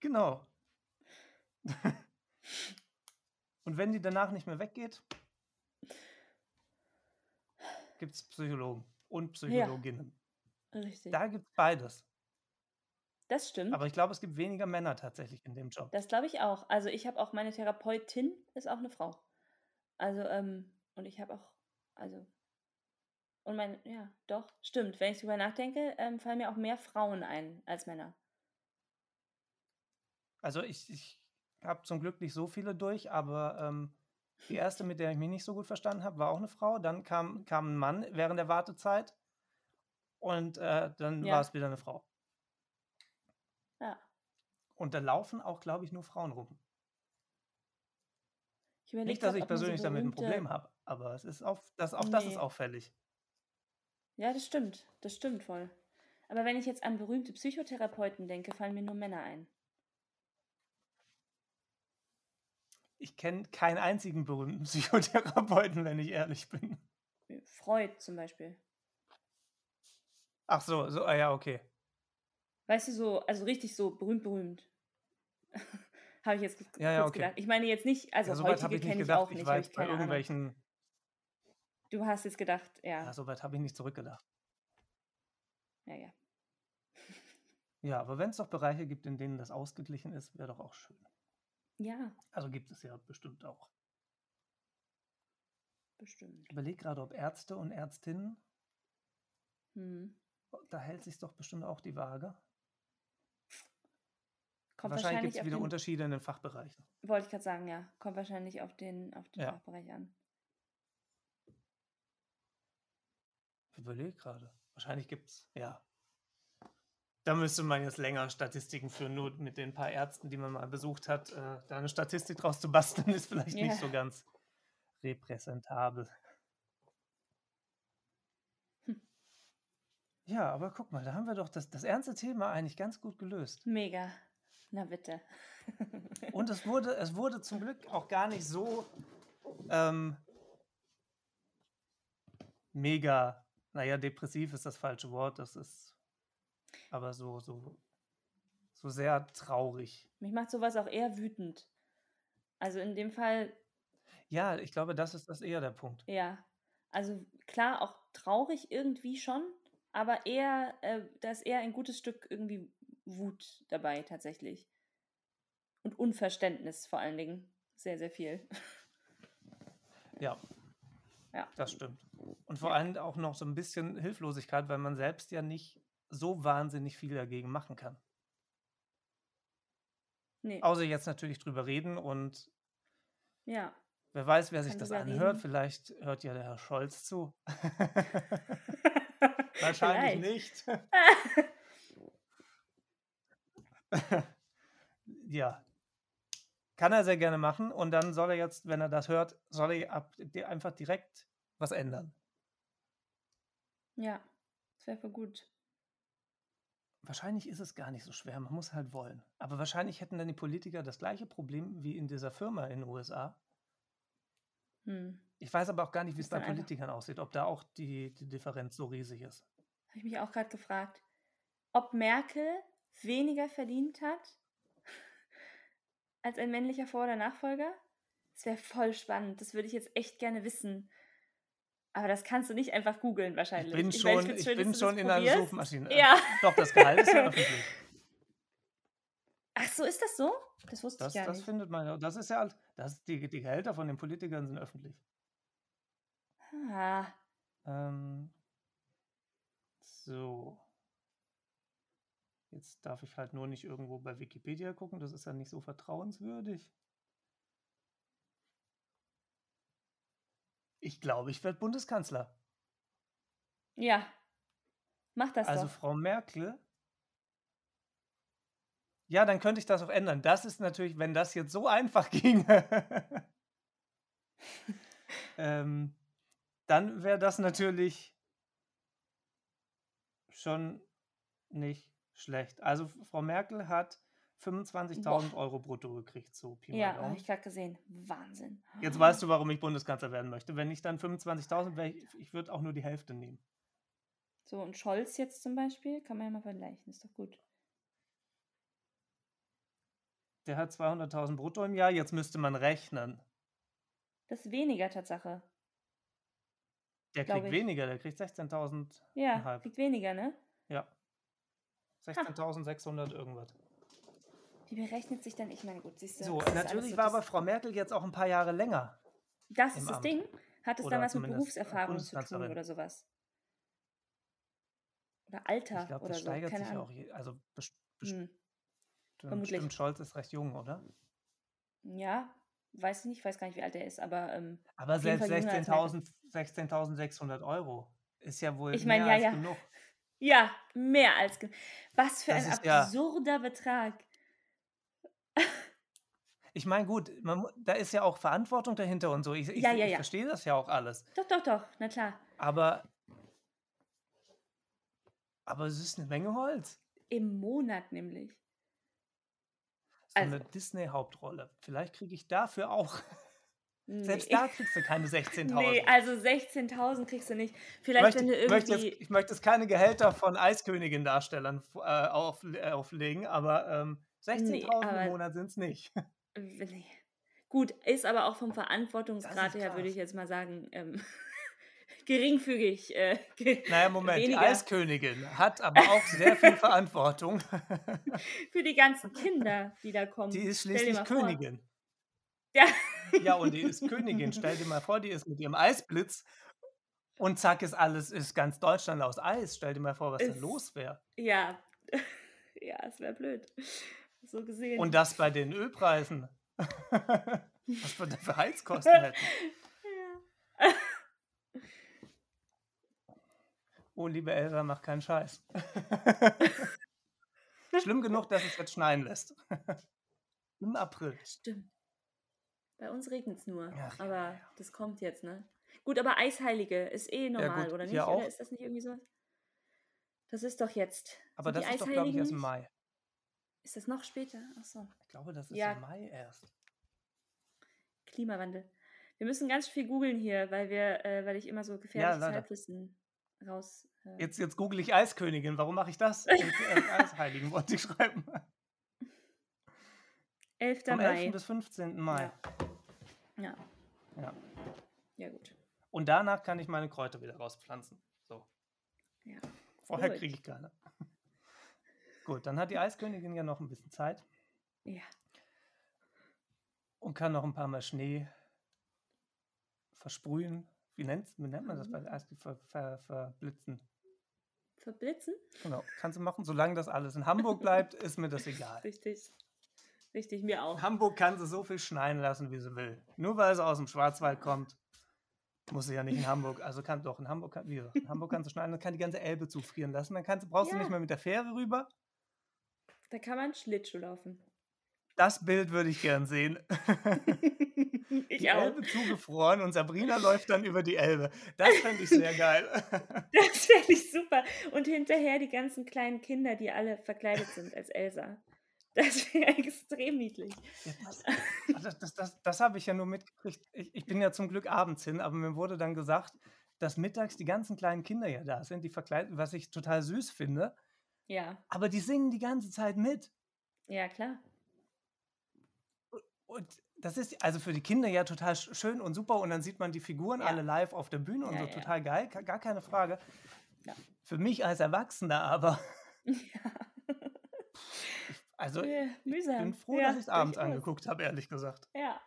Genau. Und wenn die danach nicht mehr weggeht, gibt es Psychologen und Psychologinnen. Ja, richtig. Da gibt es beides. Das stimmt. Aber ich glaube, es gibt weniger Männer tatsächlich in dem Job. Das glaube ich auch. Also ich habe auch meine Therapeutin ist auch eine Frau. Also ähm, und ich habe auch also und mein, ja, doch, stimmt. Wenn ich drüber nachdenke, ähm, fallen mir auch mehr Frauen ein als Männer. Also ich, ich habe zum Glück nicht so viele durch, aber ähm, die erste, mit der ich mich nicht so gut verstanden habe, war auch eine Frau. Dann kam, kam ein Mann während der Wartezeit und äh, dann ja. war es wieder eine Frau. Ja. Und da laufen auch, glaube ich, nur Frauen rum. nicht, dass ich persönlich so damit ein Problem habe, aber es ist auf, das, auch nee. das ist auffällig. Ja, das stimmt. Das stimmt voll. Aber wenn ich jetzt an berühmte Psychotherapeuten denke, fallen mir nur Männer ein. Ich kenne keinen einzigen berühmten <laughs> Psychotherapeuten, wenn ich ehrlich bin. Freud zum Beispiel. Ach so, so, ah ja, okay. Weißt du, so, also richtig so berühmt, berühmt. <laughs> habe ich jetzt ja, ja, okay. gedacht. Ich meine jetzt nicht, also ja, heutige kenne ich auch nicht. Ich weiß, bei irgendwelchen Ahnung. Du hast jetzt gedacht, ja. Ja, soweit habe ich nicht zurückgedacht. Ja, ja. Ja, aber wenn es doch Bereiche gibt, in denen das ausgeglichen ist, wäre doch auch schön. Ja. Also gibt es ja bestimmt auch. Bestimmt. Ich überlege gerade, ob Ärzte und Ärztinnen, hm. da hält sich doch bestimmt auch die Waage. Kommt wahrscheinlich gibt es wieder den, Unterschiede in den Fachbereichen. Wollte ich gerade sagen, ja. Kommt wahrscheinlich auf den, auf den ja. Fachbereich an. Ich überlege gerade. Wahrscheinlich gibt es, ja. Da müsste man jetzt länger Statistiken führen, nur mit den paar Ärzten, die man mal besucht hat. Äh, da eine Statistik draus zu basteln, <laughs> ist vielleicht Ja. nicht so ganz repräsentabel. Hm. Ja, aber guck mal, da haben wir doch das, das ernste Thema eigentlich ganz gut gelöst. Mega. Na bitte. <laughs> Und es wurde, es wurde zum Glück auch gar nicht so ähm, mega, naja, depressiv ist das falsche Wort, das ist aber so, so, so sehr traurig. Mich macht sowas auch eher wütend. Also in dem Fall, Ja, ich glaube, das ist das eher der Punkt. ja. Also klar, auch traurig irgendwie schon, aber eher, äh, da ist eher ein gutes Stück irgendwie Wut dabei tatsächlich. Und Unverständnis vor allen Dingen. Sehr, sehr viel. Ja. Ja. Das stimmt. Und vor allem auch noch so ein bisschen Hilflosigkeit, weil man selbst ja nicht so wahnsinnig viel dagegen machen kann. Nee. Außer jetzt natürlich drüber reden und Ja. wer weiß, wer sich das anhört. reden. Vielleicht hört ja der Herr Scholz zu. <laughs> Wahrscheinlich nicht. <laughs> ja. Kann er sehr gerne machen und dann soll er jetzt, wenn er das hört, soll er ab, einfach direkt was ändern. Ja. Das wäre gut. Wahrscheinlich ist es gar nicht so schwer, man muss halt wollen. Aber wahrscheinlich hätten dann die Politiker das gleiche Problem wie in dieser Firma in den USA. Hm. Ich weiß aber auch gar nicht, wie es bei dann einfach- Politikern aussieht, ob da auch die, die Differenz so riesig ist. Habe ich mich auch gerade gefragt, ob Merkel weniger verdient hat <laughs> als ein männlicher Vor- oder Nachfolger? Das wäre voll spannend. Das würde ich jetzt echt gerne wissen. Aber das kannst du nicht einfach googeln Ich wahrscheinlich. bin meine, schon, ich schön, bin schon das in einer. Suchmaschine. Ja. <laughs> Doch, das Gehalt ist ja <laughs> öffentlich. Ach so, ist das so? Das wusste Das, ich gar das nicht. findet man ja. Das ist ja, alt- das, die, die Gehälter von den Politikern sind öffentlich. Ah, Ähm, so. Jetzt darf ich halt nur nicht irgendwo bei Wikipedia gucken, das ist ja nicht so vertrauenswürdig. Ich glaube, ich werde Bundeskanzler. ja. Mach das Also doch. Frau Merkel. Ja, dann könnte ich das auch ändern. Das ist natürlich, wenn das jetzt so einfach <laughs> ginge, ähm, dann wäre das natürlich schon nicht schlecht. Also Frau Merkel hat 25.000 Boah. Euro brutto gekriegt, so Pi mal Ja, habe ich gerade gesehen. Wahnsinn. Jetzt weißt du, warum ich Bundeskanzler werden möchte. Wenn ich dann 25.000 wäre, ich, ich würde auch nur die Hälfte nehmen. So, und Scholz jetzt zum Beispiel, kann man ja mal vergleichen, ist doch gut. Der hat 200.000 brutto im Jahr, jetzt müsste man rechnen. Das ist weniger Tatsache. Der kriegt ich. weniger, der kriegt 16.000. Ja, kriegt weniger, ne? Ja. 16.600 irgendwas. Wie berechnet sich dann? Ich meine, gut, siehst du. So, natürlich so war aber Frau Merkel jetzt auch ein paar Jahre länger. Das ist das Amt. Ding. Hat es Oder dann was mit Berufserfahrung zu tun oder sowas? Oder Alter Ich glaube, oder das so, steigert keine sich ja Ahnung. auch. Also best, Hm. vermutlich. Scholz ist recht jung, oder? Ja, weiß ich nicht, weiß gar nicht, wie alt er ist, aber ähm, Aber selbst Fall jünger als Merkel. 16.000 16.600 Euro ist ja wohl Ich mein, mehr ja, als ja. genug. ja, mehr als. ge- Was für Das ein ist ja- absurder Betrag. Ich meine, gut, man, da ist ja auch Verantwortung dahinter und so. Ich, ich, Ja, ja, ich verstehe das ja auch alles. Doch, doch, doch, na klar. Aber, aber es ist eine Menge Holz. Im Monat nämlich. So Also- eine Disney-Hauptrolle. Vielleicht kriege ich dafür auch. <laughs> Selbst Nee. da kriegst du keine 16.000. <laughs> Nee, also 16.000 kriegst du nicht. ich, Vielleicht, möchte, wenn du ich, möchte irgendwie. jetzt, ich möchte jetzt keine Gehälter von Eiskönigin-Darstellern äh, auf, äh, auflegen, aber ähm, 16.000 Nee, aber- im Monat sind es nicht. <laughs> Nee. Gut, ist aber auch vom Verantwortungsgrad her, würde ich jetzt mal sagen, ähm, <laughs> geringfügig. Äh, ge <laughs> Naja, Moment, weniger. die Eiskönigin hat aber auch sehr viel Verantwortung. <laughs> Für die ganzen Kinder, die da kommen. Die ist schließlich vor. Königin. Ja. Ja, und die ist Königin. Stell dir mal vor, die ist mit ihrem Eisblitz und zack ist alles, ist ganz Deutschland aus Eis. Stell dir mal vor, was Ist- da los wäre. Ja, ja, es wäre blöd. So gesehen. Und das bei den Ölpreisen. <laughs> was wir da für Heizkosten hätten. ja. Oh, liebe Elsa, mach keinen Scheiß. <laughs> Schlimm genug, dass es jetzt schneien lässt. Im April. Stimmt. Bei uns regnet es nur. Ach, ja, aber ja. das kommt jetzt, ne? Gut, aber Eisheilige ist eh normal, gut, oder nicht? Oder ist das nicht irgendwie so? Das ist doch jetzt. Aber Sind das ist doch, glaube ich, erst im? Mai. Ist das noch später? Achso. Ich glaube, das ist Ja. im Mai erst. Klimawandel. Wir müssen ganz viel googeln hier, weil wir, äh, weil ich immer so gefährliches leider. Halbwissen raus. Äh, Jetzt, jetzt google ich Eiskönigin. Warum mache ich das? <laughs> Äh, Eisheiligen wollte ich schreiben. 11. Vom Mai. 11. bis 15. Mai. Ja. Ja. Ja, gut. Und danach kann ich meine Kräuter wieder rauspflanzen. So. Ja. Vorher kriege ich keine. Gut, dann hat die Eiskönigin ja noch ein bisschen Zeit Ja. und kann noch ein paar Mal Schnee versprühen. Wie, nennt's, wie nennt man das bei Mhm. der Eis? Ver, ver, verblitzen. Verblitzen? Genau, kannst du machen. Solange das alles in Hamburg bleibt, <laughs> ist mir das egal. Richtig. Richtig, mir auch. In Hamburg kann sie so viel schneien lassen, wie sie will. Nur weil sie aus dem Schwarzwald kommt, muss sie ja nicht in Hamburg. Also kann doch in Hamburg, kann, wie gesagt, in Hamburg kannst du schneiden, dann kann die ganze Elbe zufrieren lassen. Dann kannst, du- brauchst du Ja. nicht mehr mit der Fähre rüber. Da kann man Schlittschuh laufen. Das Bild würde ich gern sehen. <laughs> <laughs> ich die auch. Elbe zugefroren und Sabrina läuft dann über die Elbe. Das fände ich sehr geil. <laughs> Das fände ich super. Und hinterher die ganzen kleinen Kinder, die alle verkleidet sind als Elsa. Das wäre extrem niedlich. Ja, das das, das, das, das habe ich ja nur mitgekriegt. Ich, ich bin ja zum Glück abends hin, aber mir wurde dann gesagt, dass mittags die ganzen kleinen Kinder ja da sind, die verkleidet, was ich total süß finde. Ja, Aber die singen die ganze Zeit mit. ja, klar. Und das ist also für die Kinder ja total sch- schön und super. Und dann sieht man die Figuren Ja. alle live auf der Bühne und Ja, so ja. total geil, gar keine Frage. Für mich als Erwachsener aber, <laughs> Ja. <laughs> also Äh, ich mühsam. bin froh, dass ich es abends durchaus. angeguckt habe, ehrlich gesagt. Ja.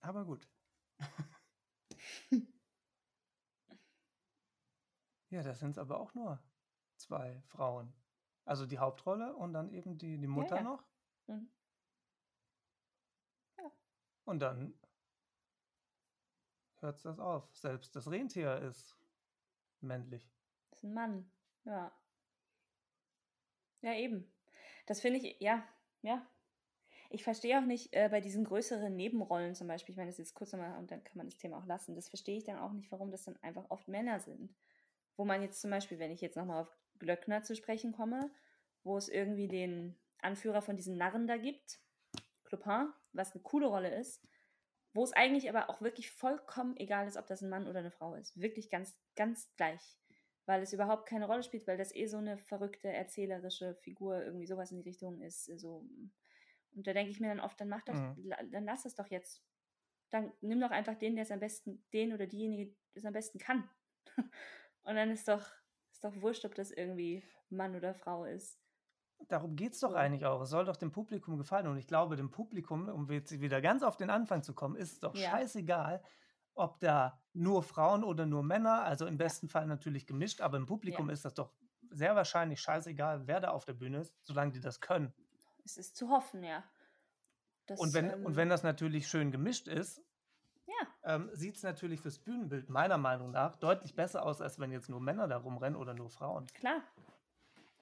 Aber gut. Ja, das sind aber auch nur zwei Frauen. Also die Hauptrolle und dann eben die, die Mutter ja. noch. Mhm. Ja. Und dann hört das auf. Selbst das Rentier ist männlich. Das ist ein Mann. Ja. Ja, eben. Das finde ich, ja, ja. Ich verstehe auch nicht äh, bei diesen größeren Nebenrollen zum Beispiel, ich meine, das ist jetzt kurz nochmal und dann kann man das Thema auch lassen. Das verstehe ich dann auch nicht, warum das dann einfach oft Männer sind. Wo man jetzt zum Beispiel, wenn ich jetzt nochmal auf Glöckner zu sprechen komme, wo es irgendwie den Anführer von diesen Narren da gibt, Clopin, was eine coole Rolle ist, wo es eigentlich aber auch wirklich vollkommen egal ist, ob das ein Mann oder eine Frau ist. Wirklich ganz, ganz gleich. Weil es überhaupt keine Rolle spielt, weil das eh so eine verrückte, erzählerische Figur irgendwie sowas in die Richtung ist. So. Und da denke ich mir dann oft, dann mach doch, Mhm. dann lass es doch jetzt. Dann nimm doch einfach den, der es am besten, den oder diejenige, die es am besten kann. <laughs> Und dann ist doch, ist doch wurscht, ob das irgendwie Mann oder Frau ist. Darum geht es doch eigentlich auch. Es soll doch dem Publikum gefallen. Und ich glaube, dem Publikum, um jetzt wieder ganz auf den Anfang zu kommen, ist es doch Ja. scheißegal, ob da nur Frauen oder nur Männer, also im besten Fall natürlich gemischt, aber im Publikum Ja. ist das doch sehr wahrscheinlich scheißegal, wer da auf der Bühne ist, solange die das können. Es ist zu hoffen, ja. Das, Und wenn, ähm, und wenn das natürlich schön gemischt ist, Ja, ähm, sieht es natürlich fürs Bühnenbild meiner Meinung nach deutlich besser aus, als wenn jetzt nur Männer da rumrennen oder nur Frauen. klar.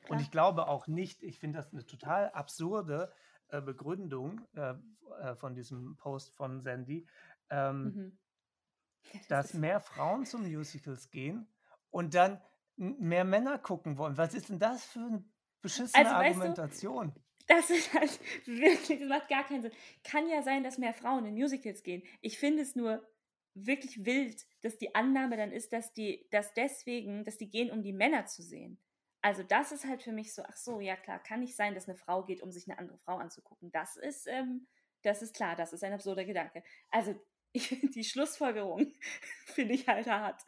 Und klar. ich glaube auch nicht, ich finde das eine total absurde äh, Begründung äh, äh, von diesem Post von Sandy, ähm, Mhm. Das <laughs> dass mehr Frauen zu Musicals gehen und dann mehr Männer gucken wollen. Was ist denn das für eine beschissene Also, weißt du, Argumentation? Das ist halt <laughs> wirklich, das macht gar keinen Sinn. Kann ja sein, dass mehr Frauen in Musicals gehen. Ich finde es nur wirklich wild, dass die Annahme dann ist, dass die, dass deswegen, dass die gehen, um die Männer zu sehen. Also das ist halt für mich so, ach so, ja klar, kann nicht sein, dass eine Frau geht, um sich eine andere Frau anzugucken. Das ist, ähm, das ist klar, das ist ein absurder Gedanke. Also <laughs> ich die Schlussfolgerung <laughs> finde ich halt hart.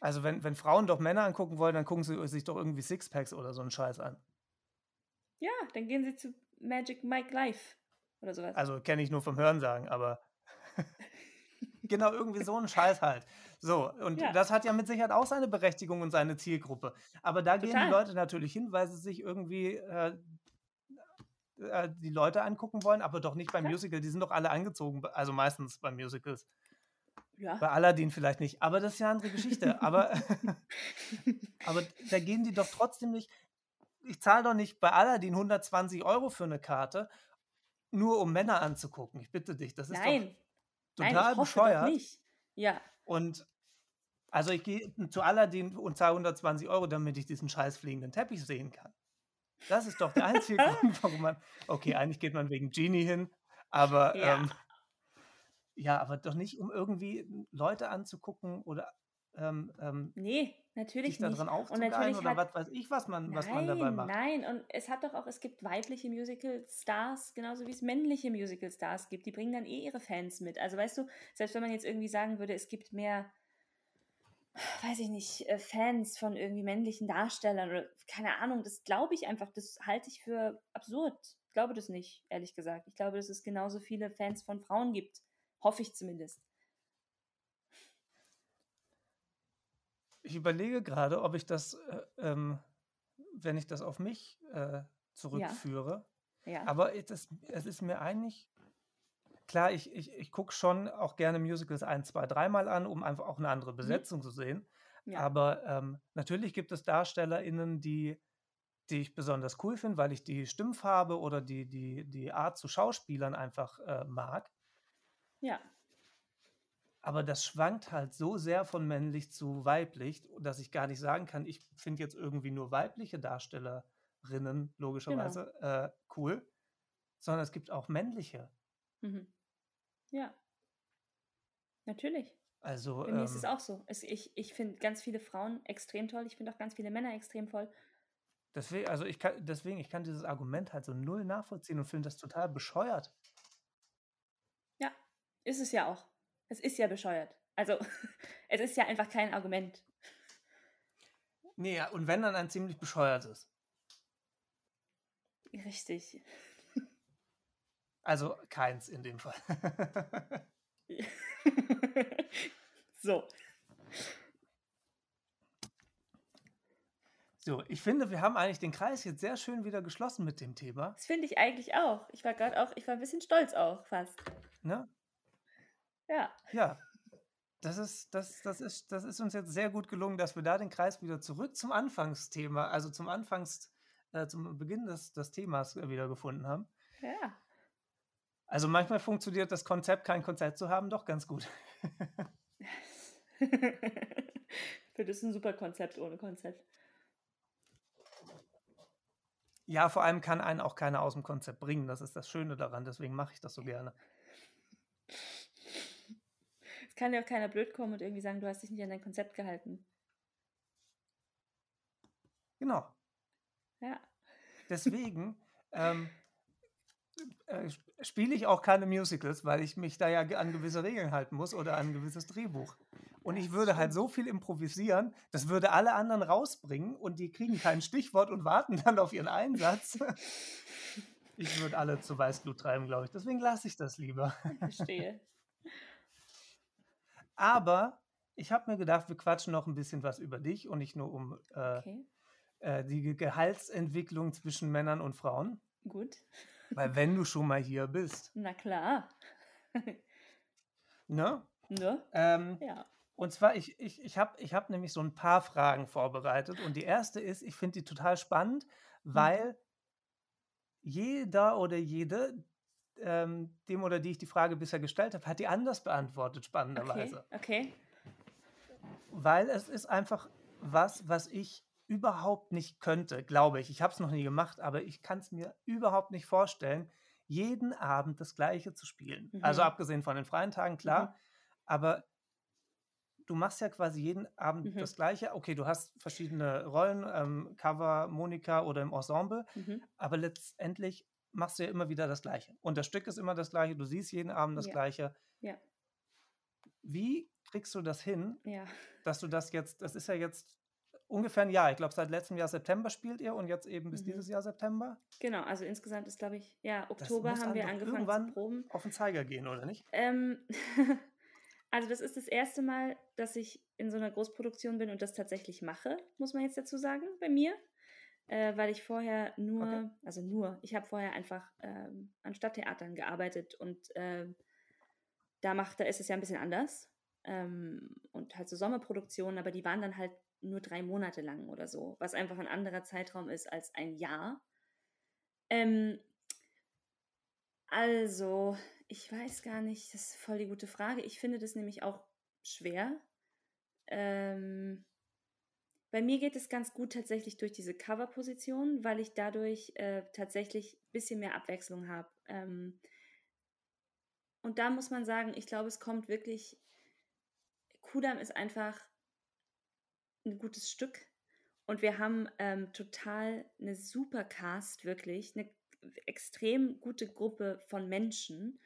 Also wenn, wenn Frauen doch Männer angucken wollen, dann gucken sie sich doch irgendwie Sixpacks oder so einen Scheiß an. Ja, dann gehen sie zu Magic Mike Live oder sowas. Also kenne ich nur vom Hörensagen, aber <laughs> genau irgendwie so einen Scheiß halt. So, und Ja. das hat ja mit Sicherheit auch seine Berechtigung und seine Zielgruppe. Aber da gehen die Total. Leute natürlich hin, weil sie sich irgendwie äh, äh, die Leute angucken wollen, aber doch nicht beim Klar. Musical. Die sind doch alle angezogen, also meistens bei Musicals. ja. Bei Aladdin vielleicht nicht, aber das ist ja eine andere Geschichte. aber, <laughs> aber da gehen die doch trotzdem nicht. Ich zahle doch nicht bei Aladdin 120 Euro für eine Karte, nur um Männer anzugucken. Ich bitte dich. Das ist Nein. doch total Nein, ich bescheuert. Doch nicht. Ja. Und also ich gehe zu Aladdin und zahle 120 Euro, damit ich diesen scheiß fliegenden Teppich sehen kann. Das ist doch der einzige <laughs> Grund, warum man. Okay, eigentlich geht man wegen Genie hin, aber ja. Ähm, ja, aber doch nicht, um irgendwie Leute anzugucken oder ähm, ähm, nee, natürlich sich daran aufzugeilen oder was weiß ich, was man, nein, was man dabei macht. Nein, und es hat doch auch, es gibt weibliche Musical-Stars, genauso wie es männliche Musical-Stars gibt. Die bringen dann eh ihre Fans mit. Also weißt du, selbst wenn man jetzt irgendwie sagen würde, es gibt mehr, weiß ich nicht, äh, Fans von irgendwie männlichen Darstellern oder keine Ahnung, das glaube ich einfach, das halte ich für absurd. Ich glaube das nicht, ehrlich gesagt. Ich glaube, dass es genauso viele Fans von Frauen gibt Hoffe ich zumindest. Ich überlege gerade, ob ich das, äh, ähm, wenn ich das auf mich äh, zurückführe. Ja. ja. Aber es, es ist mir eigentlich klar, ich, ich, ich gucke schon auch gerne Musicals ein, zwei, dreimal an, um einfach auch eine andere mhm. Besetzung mhm. zu sehen. Ja. Aber ähm, natürlich gibt es DarstellerInnen, die, die ich besonders cool finde, weil ich die Stimmfarbe oder die, die, die Art zu Schauspielern einfach äh, mag. Ja. Aber das schwankt halt so sehr von männlich zu weiblich, dass ich gar nicht sagen kann, ich finde jetzt irgendwie nur weibliche Darstellerinnen logischerweise genau. äh, cool, sondern es gibt auch männliche. Mhm. Ja. Natürlich. Also, Bei mir ist es ähm auch so. Es, ich ich finde ganz viele Frauen extrem toll. Ich finde auch ganz viele Männer extrem toll. Deswegen, also ich kann, deswegen, ich kann dieses Argument halt so null nachvollziehen und finde das total bescheuert. Ist es ja auch. Es ist ja bescheuert. Also, <laughs> es ist ja einfach kein Argument. Nee, und wenn dann ein ziemlich bescheuertes. Richtig. Also keins in dem Fall. <laughs> so. So, ich finde, wir haben eigentlich den Kreis jetzt sehr schön wieder geschlossen mit dem Thema. Das finde ich eigentlich auch. Ich war gerade auch, ich war ein bisschen stolz auch fast. Ne? Ja. Ja. Das ist, das, das, ist, das ist uns jetzt sehr gut gelungen, dass wir da den Kreis wieder zurück zum Anfangsthema, also zum Anfangs, äh, zum Beginn des, des Themas wieder gefunden haben. Ja. Also manchmal funktioniert das Konzept, kein Konzept zu haben, doch ganz gut. <laughs> Für das ist ein super Konzept ohne Konzept. Ja, vor allem kann einen auch keiner aus dem Konzept bringen. Das ist das Schöne daran, deswegen mache ich das so gerne kann ja auch keiner blöd kommen und irgendwie sagen, du hast dich nicht an dein Konzept gehalten. Genau. Ja. Deswegen ähm, äh, spiele ich auch keine Musicals, weil ich mich da ja an gewisse Regeln halten muss oder an ein gewisses Drehbuch. Und ich würde halt so viel improvisieren, das würde alle anderen rausbringen und die kriegen kein Stichwort und warten dann auf ihren Einsatz. <laughs> Ich würde alle zu Weißglut treiben, glaube ich. Deswegen lasse ich das lieber. Verstehe. Aber ich habe mir gedacht, wir quatschen noch ein bisschen was über dich und nicht nur um äh, okay. äh, die Gehaltsentwicklung zwischen Männern und Frauen. Gut. Weil wenn du schon mal hier bist. <laughs> Na klar. ne? Ne? Ähm, ja. Und zwar, ich, ich, ich habe ich hab nämlich so ein paar Fragen vorbereitet. Und die erste ist, ich finde die total spannend, mhm. weil jeder oder jede, ähm, dem oder die ich die Frage bisher gestellt habe, hat die anders beantwortet, spannenderweise. Okay. okay. Weil es ist einfach was, was ich überhaupt nicht könnte, glaube ich. Ich habe es noch nie gemacht, aber ich kann es mir überhaupt nicht vorstellen, jeden Abend das Gleiche zu spielen. Also mhm. Also abgesehen von den freien Tagen, klar. Mhm. Aber du machst ja quasi jeden Abend mhm. das Gleiche. Okay, du hast verschiedene Rollen, ähm, Cover, Monika oder im Ensemble, mhm. aber letztendlich machst du ja immer wieder das Gleiche. Und das Stück ist immer das Gleiche, du siehst jeden Abend das ja. Gleiche. Ja. Wie kriegst du das hin, ja. dass du das jetzt, das ist ja jetzt ungefähr ein Jahr, ich glaube seit letztem Jahr September spielt ihr und jetzt eben bis mhm. dieses Jahr September? Genau, also insgesamt ist glaube ich, ja, Oktober haben wir angefangen zu proben. auf den Zeiger gehen, oder nicht? Ähm, <laughs> also das ist das erste Mal, dass ich in so einer Großproduktion bin und das tatsächlich mache, muss man jetzt dazu sagen, bei mir äh, weil ich vorher nur, okay. also nur, ich habe vorher einfach ähm, an Stadttheatern gearbeitet und äh, da macht, da ist es ja ein bisschen anders. ähm, und halt so Sommerproduktionen, aber die waren dann halt nur drei Monate lang oder so, was einfach ein anderer Zeitraum ist als ein Jahr. Ähm, also, ich weiß gar nicht, das ist voll die gute Frage. Ich finde das nämlich auch schwer. Ähm, bei mir geht es ganz gut tatsächlich durch diese Cover-Position, weil ich dadurch äh, tatsächlich ein bisschen mehr Abwechslung habe. Ähm, und da muss man sagen, ich glaube, es kommt wirklich. Kudam ist einfach ein gutes Stück. Und wir haben ähm, total eine super Cast, wirklich. Eine extrem gute Gruppe von Menschen.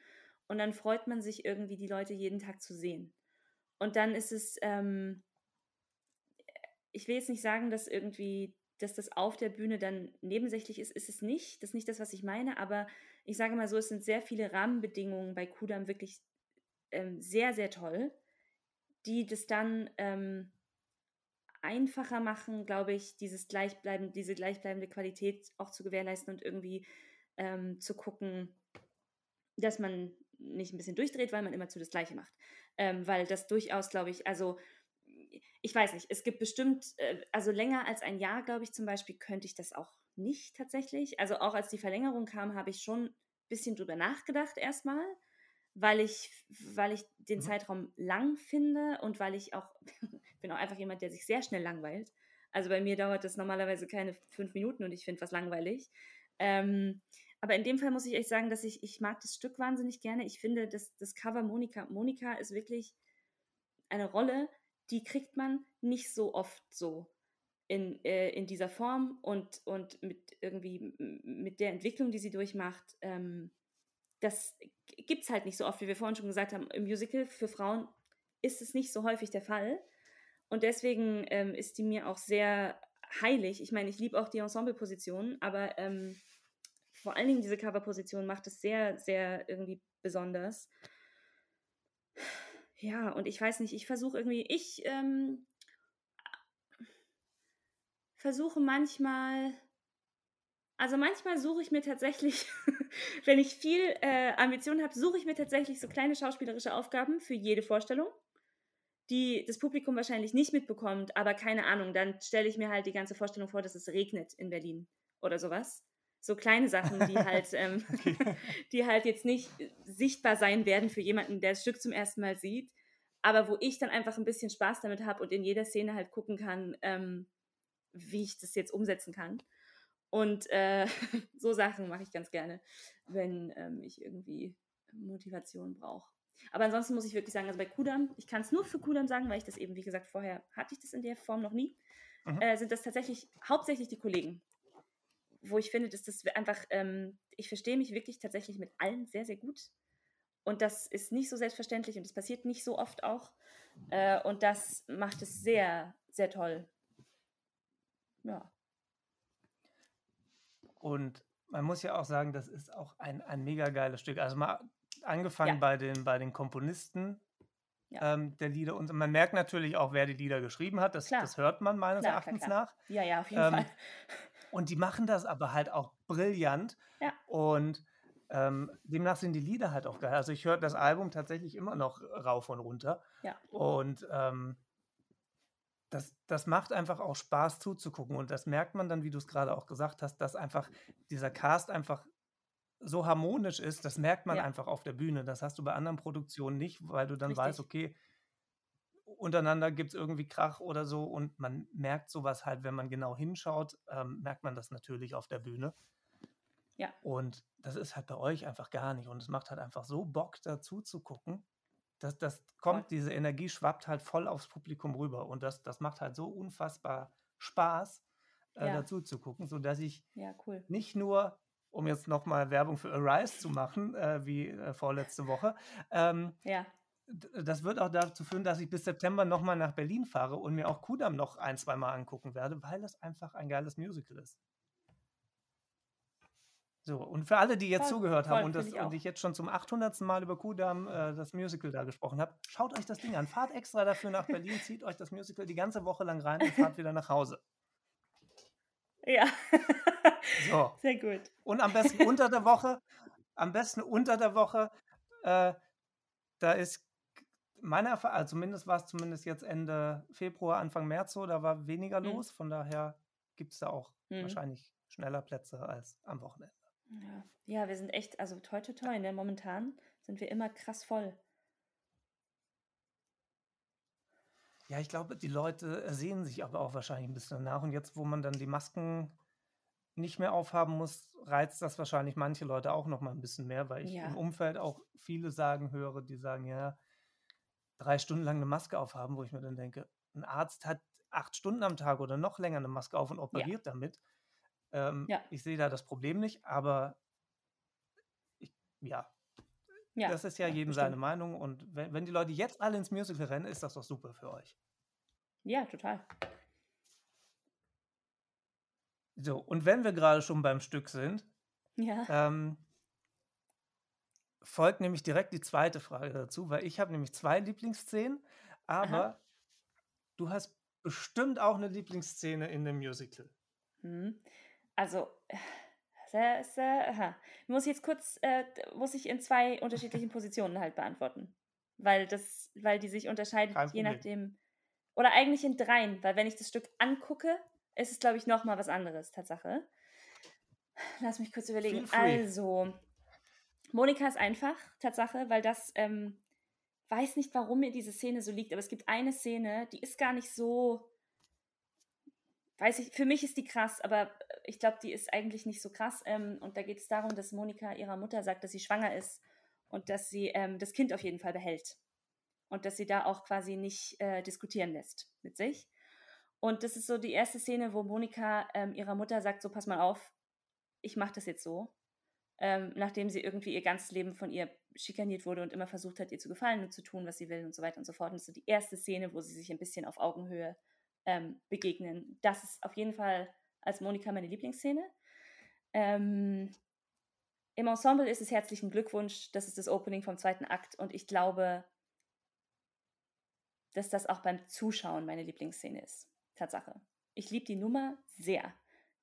Und dann freut man sich irgendwie, die Leute jeden Tag zu sehen. Und dann ist es, ähm, ich will jetzt nicht sagen, dass irgendwie, dass das auf der Bühne dann nebensächlich ist, ist es nicht. Das ist nicht das, was ich meine, aber ich sage mal so, es sind sehr viele Rahmenbedingungen bei Kudam wirklich ähm, sehr, sehr toll, die das dann ähm, einfacher machen, glaube ich, dieses gleichbleiben, diese gleichbleibende Qualität auch zu gewährleisten und irgendwie ähm, zu gucken, dass man nicht ein bisschen durchdreht, weil man immer zu das Gleiche macht. Ähm, weil das durchaus, glaube ich, also ich weiß nicht, es gibt bestimmt, äh, also länger als ein Jahr, glaube ich zum Beispiel, könnte ich das auch nicht tatsächlich. Also auch als die Verlängerung kam, habe ich schon ein bisschen drüber nachgedacht erstmal, weil ich, weil ich den mhm. Zeitraum lang finde und weil ich auch, <laughs> bin auch einfach jemand, der sich sehr schnell langweilt. Also bei mir dauert das normalerweise keine fünf Minuten und ich finde was langweilig. Ähm, aber in dem Fall muss ich echt sagen, dass ich, ich mag das Stück wahnsinnig gerne. Ich finde, dass das Cover Monika, Monika ist wirklich eine Rolle, die kriegt man nicht so oft so in, äh, in dieser Form und, und mit irgendwie mit der Entwicklung, die sie durchmacht. Ähm, das gibt es halt nicht so oft, wie wir vorhin schon gesagt haben. Im Musical für Frauen ist es nicht so häufig der Fall. Und deswegen ähm, ist die mir auch sehr heilig. Ich meine, ich liebe auch die Ensemble-Positionen, aber ähm, vor allen Dingen diese Cover-Position macht es sehr, sehr irgendwie besonders. Ja, und ich weiß nicht, ich versuche irgendwie, ich ähm, versuche manchmal, also manchmal suche ich mir tatsächlich, <laughs> wenn ich viel äh, Ambition habe, suche ich mir tatsächlich so kleine schauspielerische Aufgaben für jede Vorstellung, die das Publikum wahrscheinlich nicht mitbekommt, aber keine Ahnung, dann stelle ich mir halt die ganze Vorstellung vor, dass es regnet in Berlin oder sowas. So kleine Sachen, die <laughs> halt, ähm, <laughs> die halt jetzt nicht sichtbar sein werden für jemanden, der das Stück zum ersten Mal sieht, aber wo ich dann einfach ein bisschen Spaß damit habe und in jeder Szene halt gucken kann, ähm, wie ich das jetzt umsetzen kann. Und äh, <laughs> so Sachen mache ich ganz gerne, wenn ähm, ich irgendwie Motivation brauche. Aber ansonsten muss ich wirklich sagen, also bei Kudam, ich kann es nur für Kudam sagen, weil ich das eben, wie gesagt, vorher hatte ich das in der Form noch nie, mhm. äh, sind das tatsächlich hauptsächlich die Kollegen, wo ich finde, dass das einfach, ähm, ich verstehe mich wirklich tatsächlich mit allen sehr, sehr gut. Und das ist nicht so selbstverständlich und das passiert nicht so oft auch. Äh, und das macht es sehr, sehr toll. Ja. Und man muss ja auch sagen, das ist auch ein, ein mega geiles Stück. Also mal angefangen ja. bei, den, bei den Komponisten ja. ähm, der Lieder. Und man merkt natürlich auch, wer die Lieder geschrieben hat. Das, das hört man meines klar, Erachtens klar, klar. nach. Ja, ja, auf jeden ähm, Fall. Und die machen das aber halt auch brillant. Ja. Und ähm, demnach sind die Lieder halt auch geil. Also ich höre das Album tatsächlich immer noch rauf und runter. Ja. Und ähm, das, das macht einfach auch Spaß zuzugucken. Und das merkt man dann, wie du es gerade auch gesagt hast, dass einfach dieser Cast einfach so harmonisch ist, das merkt man ja. einfach auf der Bühne. Das hast du bei anderen Produktionen nicht, weil du dann Richtig. weißt, okay, untereinander gibt es irgendwie Krach oder so und man merkt sowas halt, wenn man genau hinschaut, ähm, merkt man das natürlich auf der Bühne. Ja. Und das ist halt bei euch einfach gar nicht. Und es macht halt einfach so Bock, dazu zu gucken. Das, das kommt, diese Energie schwappt halt voll aufs Publikum rüber. Und das, das macht halt so unfassbar Spaß, äh, ja. dazu zu gucken, sodass ich ja, cool. nicht nur, um jetzt nochmal Werbung für Arise zu machen, äh, wie äh, vorletzte Woche, ähm, ja. Das wird auch dazu führen, dass ich bis September nochmal nach Berlin fahre und mir auch Kudam noch ein, zwei Mal angucken werde, weil das einfach ein geiles Musical ist. So, und für alle, die jetzt voll, zugehört haben und, das, ich und ich jetzt schon zum 800. Mal über Kudam äh, das Musical da gesprochen habe, schaut euch das Ding an. Fahrt extra dafür nach Berlin, zieht euch das Musical die ganze Woche lang rein und fahrt wieder nach Hause. Ja. so. <laughs> Sehr gut. Und am besten unter der Woche, am besten unter der Woche, äh, da ist Meine Erfahrung, also zumindest war es zumindest jetzt Ende Februar, Anfang März so, da war weniger Mhm. los. Von daher gibt es da auch Mhm. wahrscheinlich schneller Plätze als am Wochenende. Ja. ja, wir sind echt, also toi toi toi, ne? Momentan sind wir immer krass voll. Ja, ich glaube, die Leute sehen sich aber auch wahrscheinlich ein bisschen danach. Und jetzt, wo man dann die Masken nicht mehr aufhaben muss, reizt das wahrscheinlich manche Leute auch noch mal ein bisschen mehr, weil ich im Ja. Umfeld auch viele sagen höre, die sagen, ja, drei Stunden lang eine Maske aufhaben, wo ich mir dann denke, ein Arzt hat acht Stunden am Tag oder noch länger eine Maske auf und Ja. operiert damit. Ähm, Ja. ich sehe da das Problem nicht, aber ich, ja, Ja. das ist ja Ja, jedem seine bestimmt. Meinung. Und wenn, wenn die Leute jetzt alle ins Musical rennen, ist das doch super für euch. Ja, total. So, und wenn wir gerade schon beim Stück sind, Ja. ähm, folgt nämlich direkt die zweite Frage dazu, weil ich habe nämlich zwei Lieblingsszenen, Aha. aber du hast bestimmt auch eine Lieblingsszene in dem Musical. Mhm. Also, sehr, sehr, aha. muss ich jetzt kurz, äh, muss ich in zwei unterschiedlichen <laughs> Positionen halt beantworten. Weil das, weil die sich unterscheiden, Kein je Problem. nachdem. Oder eigentlich in dreien, weil wenn ich das Stück angucke, ist es, glaube ich, nochmal was anderes, Tatsache. Lass mich kurz überlegen. Also, Monika ist einfach, Tatsache, weil das, ähm, weiß nicht, warum mir diese Szene so liegt, aber es gibt eine Szene, die ist gar nicht so, weiß ich, für mich ist die krass, aber ich glaube, die ist eigentlich nicht so krass. Ähm, und da geht es darum, dass Monika ihrer Mutter sagt, dass sie schwanger ist und dass sie ähm, das Kind auf jeden Fall behält. Und dass sie da auch quasi nicht äh, diskutieren lässt mit sich. Und das ist so die erste Szene, wo Monika ähm, ihrer Mutter sagt, so pass mal auf, ich mache das jetzt so. Ähm, nachdem sie irgendwie ihr ganzes Leben von ihr schikaniert wurde und immer versucht hat, ihr zu gefallen und zu tun, was sie will und so weiter und so fort. Und das ist so die erste Szene, wo sie sich ein bisschen auf Augenhöhe ähm, begegnen. Das ist auf jeden Fall als Monika meine Lieblingsszene. Ähm, Im Ensemble ist es herzlichen Glückwunsch. Das ist das Opening vom zweiten Akt und ich glaube, dass das auch beim Zuschauen meine Lieblingsszene ist. Tatsache. Ich liebe die Nummer sehr.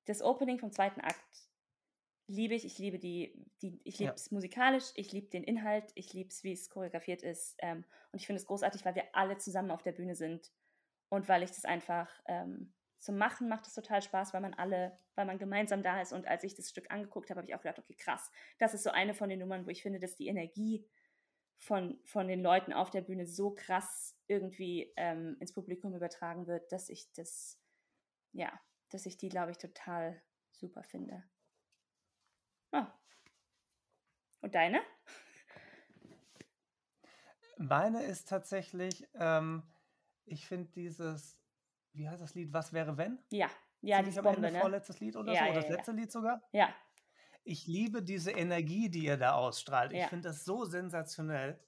Das Opening vom zweiten Akt liebe ich. Ich liebe die, die ich liebe Ja. es musikalisch, ich liebe den Inhalt, ich liebe es, wie es choreografiert ist. Ähm, und ich finde es großartig, weil wir alle zusammen auf der Bühne sind und weil ich das einfach ähm, zum Machen macht es total Spaß, weil man alle, weil man gemeinsam da ist. Und als ich das Stück angeguckt habe, habe ich auch gedacht, okay, krass, das ist so eine von den Nummern, wo ich finde, dass die Energie von, von den Leuten auf der Bühne so krass irgendwie ähm, ins Publikum übertragen wird, dass ich das, ja, dass ich die, glaube ich, total super finde. Ah. Und deine? Meine ist tatsächlich, ähm, ich finde dieses, wie heißt das Lied, Was wäre wenn? Ja, ja, die Bombe, Ende ne? vorletztes Lied oder Ja, so, oder ja, das ja. letzte Lied sogar. Ja, Ich liebe diese Energie, die ihr da ausstrahlt. Ich Ja. finde das so sensationell.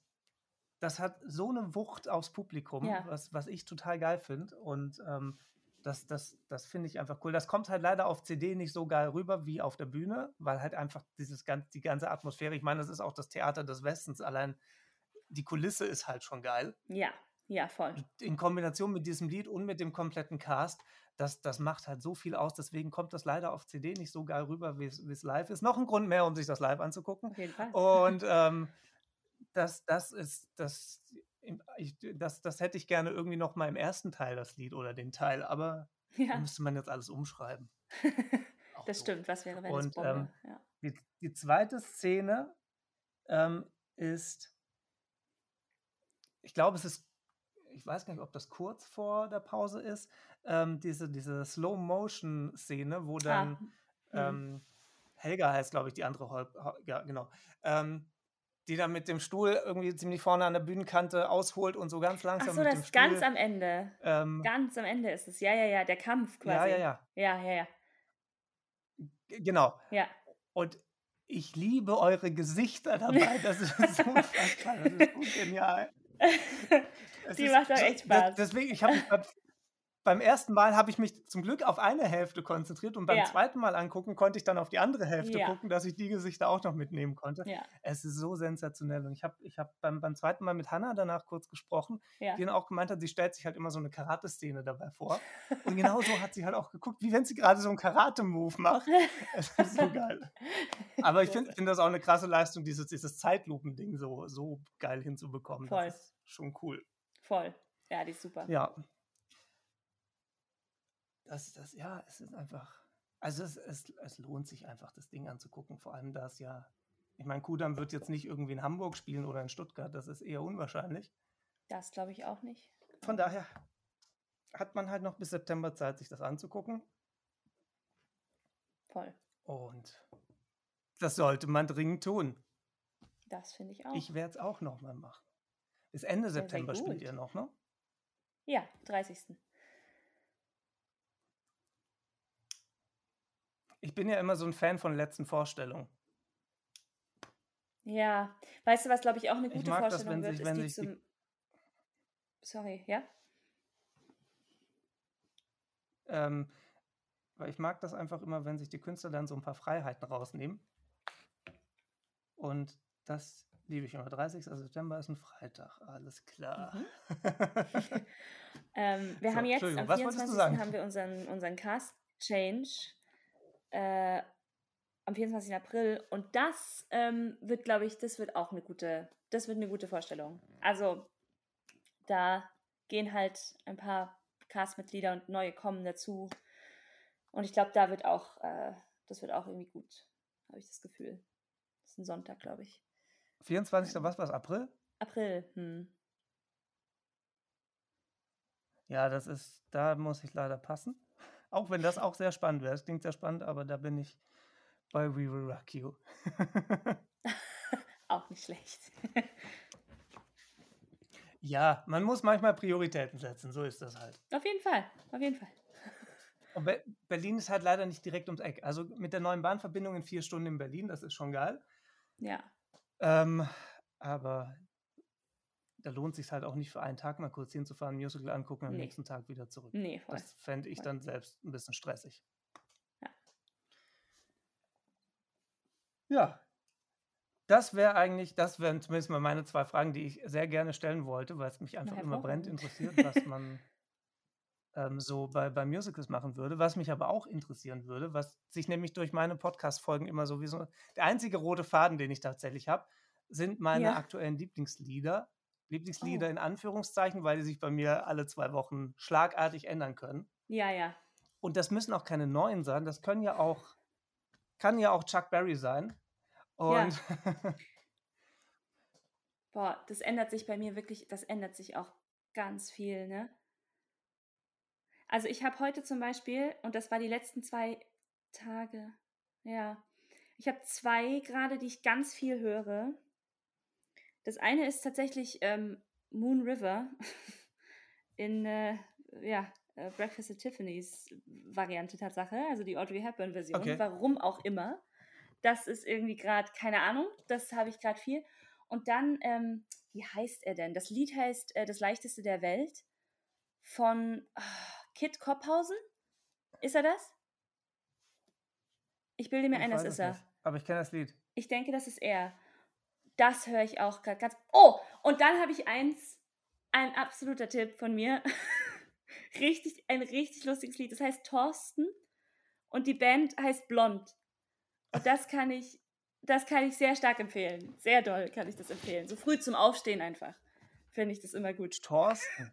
Das hat so eine Wucht aufs Publikum, Ja. was, was ich total geil finde. Und ähm, das, das, das finde ich einfach cool. Das kommt halt leider auf CD nicht so geil rüber wie auf der Bühne, weil halt einfach dieses ganz, die ganze Atmosphäre, ich meine, das ist auch das Theater des Westens, allein die Kulisse ist halt schon geil. ja, ja, voll. In Kombination mit diesem Lied und mit dem kompletten Cast, das, das macht halt so viel aus. Deswegen kommt das leider auf CD nicht so geil rüber, wie es live ist. Noch ein Grund mehr, um sich das live anzugucken. Auf jeden Fall. Und ähm, das, das ist, das, ich, das, das hätte ich gerne irgendwie noch mal im ersten Teil, das Lied oder den Teil, aber da ja, müsste man jetzt alles umschreiben. <laughs> Das doof. stimmt. Was wäre, wenn es Und, Bombe? ähm, ja. Die, die zweite Szene ähm, ist, ich glaube, es ist, ich weiß gar nicht, ob das kurz vor der Pause ist, ähm, diese, diese Slow-Motion-Szene, wo dann ah, ähm, Helga heißt, glaube ich, die andere, ja, genau, ähm, die dann mit dem Stuhl irgendwie ziemlich vorne an der Bühnenkante ausholt und so ganz Ach langsam so, mit das dem ist Stuhl. ganz am Ende. ähm, Ganz am Ende ist es. Ja, ja, ja, der Kampf quasi. ja, ja, ja, Ja, ja, ja. g- genau. Ja, Und ich liebe eure Gesichter dabei. <laughs> Das ist so. Das ist so genial. <laughs> Die macht so- echt das- Spaß. Deswegen, ich habe mich beim, ersten Mal habe ich mich zum Glück auf eine Hälfte konzentriert und beim Ja. zweiten Mal angucken konnte ich dann auf die andere Hälfte Ja. gucken, dass ich die Gesichter auch noch mitnehmen konnte. Ja, Es ist so sensationell. Und ich habe ich hab beim, beim zweiten Mal mit Hannah danach kurz gesprochen, die dann auch gemeint hat, sie stellt sich halt immer so eine Karate-Szene dabei vor. Und genau so hat sie halt auch geguckt, wie wenn sie gerade so einen Karate-Move macht. <laughs> Es ist so geil. Aber ich finde find das auch eine krasse Leistung, dieses, dieses Zeitlupen-Ding so, so geil hinzubekommen. Voll. Das ist schon cool. Voll. Ja, die ist super. Ja. Das, das, ja, es ist einfach. Also es, es, es lohnt sich einfach, das Ding anzugucken. Vor allem, da es ja. Ich meine, Kudam wird jetzt nicht irgendwie in Hamburg spielen oder in Stuttgart. Das ist eher unwahrscheinlich. Das glaube ich auch nicht. Von daher hat man halt noch bis September Zeit, sich das anzugucken. Voll. Und das sollte man dringend tun. Das finde ich auch. Ich werde es auch nochmal machen. Bis Ende Sehr, sehr September spielt gut. ihr noch, ne? ja, 30. Ich bin ja immer so ein Fan von letzten Vorstellungen. Ja, weißt du, was glaube ich auch eine gute mag das, Vorstellung wenn wird, sich- ist wenn die sich die- zum. Sorry, ja? Ähm, weil ich mag das einfach immer, wenn sich die Künstler dann so ein paar Freiheiten rausnehmen. Und das liebe ich immer. 30. September ist ein Freitag, alles klar. Mhm. <laughs> Ähm, wir So, haben jetzt am was wolltest du 24. sagen? haben wir unseren, unseren Cast Change äh, am 24. April und das ähm, wird, glaube ich, das wird auch eine gute, das wird eine gute Vorstellung. Also da gehen halt ein paar Castmitglieder und neue kommen dazu und ich glaube, da wird auch, äh, das wird auch irgendwie gut, habe ich das Gefühl. Das ist ein Sonntag, glaube ich. 24. was war April? April, hm. Ja, das ist, da muss ich leider passen. Auch wenn das auch sehr spannend wäre. Es klingt sehr spannend, aber da bin ich bei We Will Rock You. <laughs> Auch nicht schlecht. ja, man muss manchmal Prioritäten setzen, so ist das halt. auf jeden Fall, auf jeden Fall. Und Be Berlin ist halt leider nicht direkt ums Eck. Also mit der neuen Bahnverbindung in vier Stunden in Berlin, das ist schon geil. Ja. Ähm, aber da lohnt sich halt auch nicht für einen Tag mal kurz hinzufahren, Musical angucken und am Nee. nächsten Tag wieder zurück. Nee, voll. Das fände ich Voll. dann selbst ein bisschen stressig. Ja. Ja. Das wäre eigentlich, das wären zumindest mal meine zwei Fragen, die ich sehr gerne stellen wollte, weil es mich einfach immer hervorragend. interessiert, was man <laughs> ähm, so bei, bei Musicals machen würde. Was mich aber auch interessieren würde, was sich nämlich durch meine Podcast-Folgen immer sowieso. Der einzige rote Faden, den ich tatsächlich habe, sind meine Ja. aktuellen Lieblingslieder. Lieblingslieder Oh. in Anführungszeichen, weil die sich bei mir alle zwei Wochen schlagartig ändern können. Ja, ja. Und das müssen auch keine neuen sein, das können ja auch, kann ja auch Chuck Berry sein. Und <laughs> Boah, das ändert sich bei mir wirklich, das ändert sich auch ganz viel, ne? Also ich habe heute zum Beispiel, und das war die letzten zwei Tage, ja, ich habe zwei gerade, die ich ganz viel höre. Das eine ist tatsächlich ähm, Moon River <laughs> in, äh, ja, äh, Breakfast at Tiffany's Variante Tatsache, also die Audrey Hepburn Version, Okay. warum auch immer. Das ist irgendwie gerade, keine Ahnung, das habe ich gerade viel. Und dann, ähm, wie heißt er denn? Das Lied heißt äh, Das leichteste der Welt von ah, Kit Kopphausen. Ist er das? Ich bilde mir ich ein, das ist er. nicht. Aber ich kenne das Lied. Ich denke, das ist er. Das höre ich auch gerade ganz. Oh, und dann habe ich eins, ein absoluter Tipp von mir. <laughs> richtig, ein richtig lustiges Lied. Das heißt Thorsten und die Band heißt Blond. Und das kann ich, das kann ich sehr stark empfehlen. Sehr doll kann ich das empfehlen. So früh zum Aufstehen einfach. Finde ich das immer gut. Thorsten.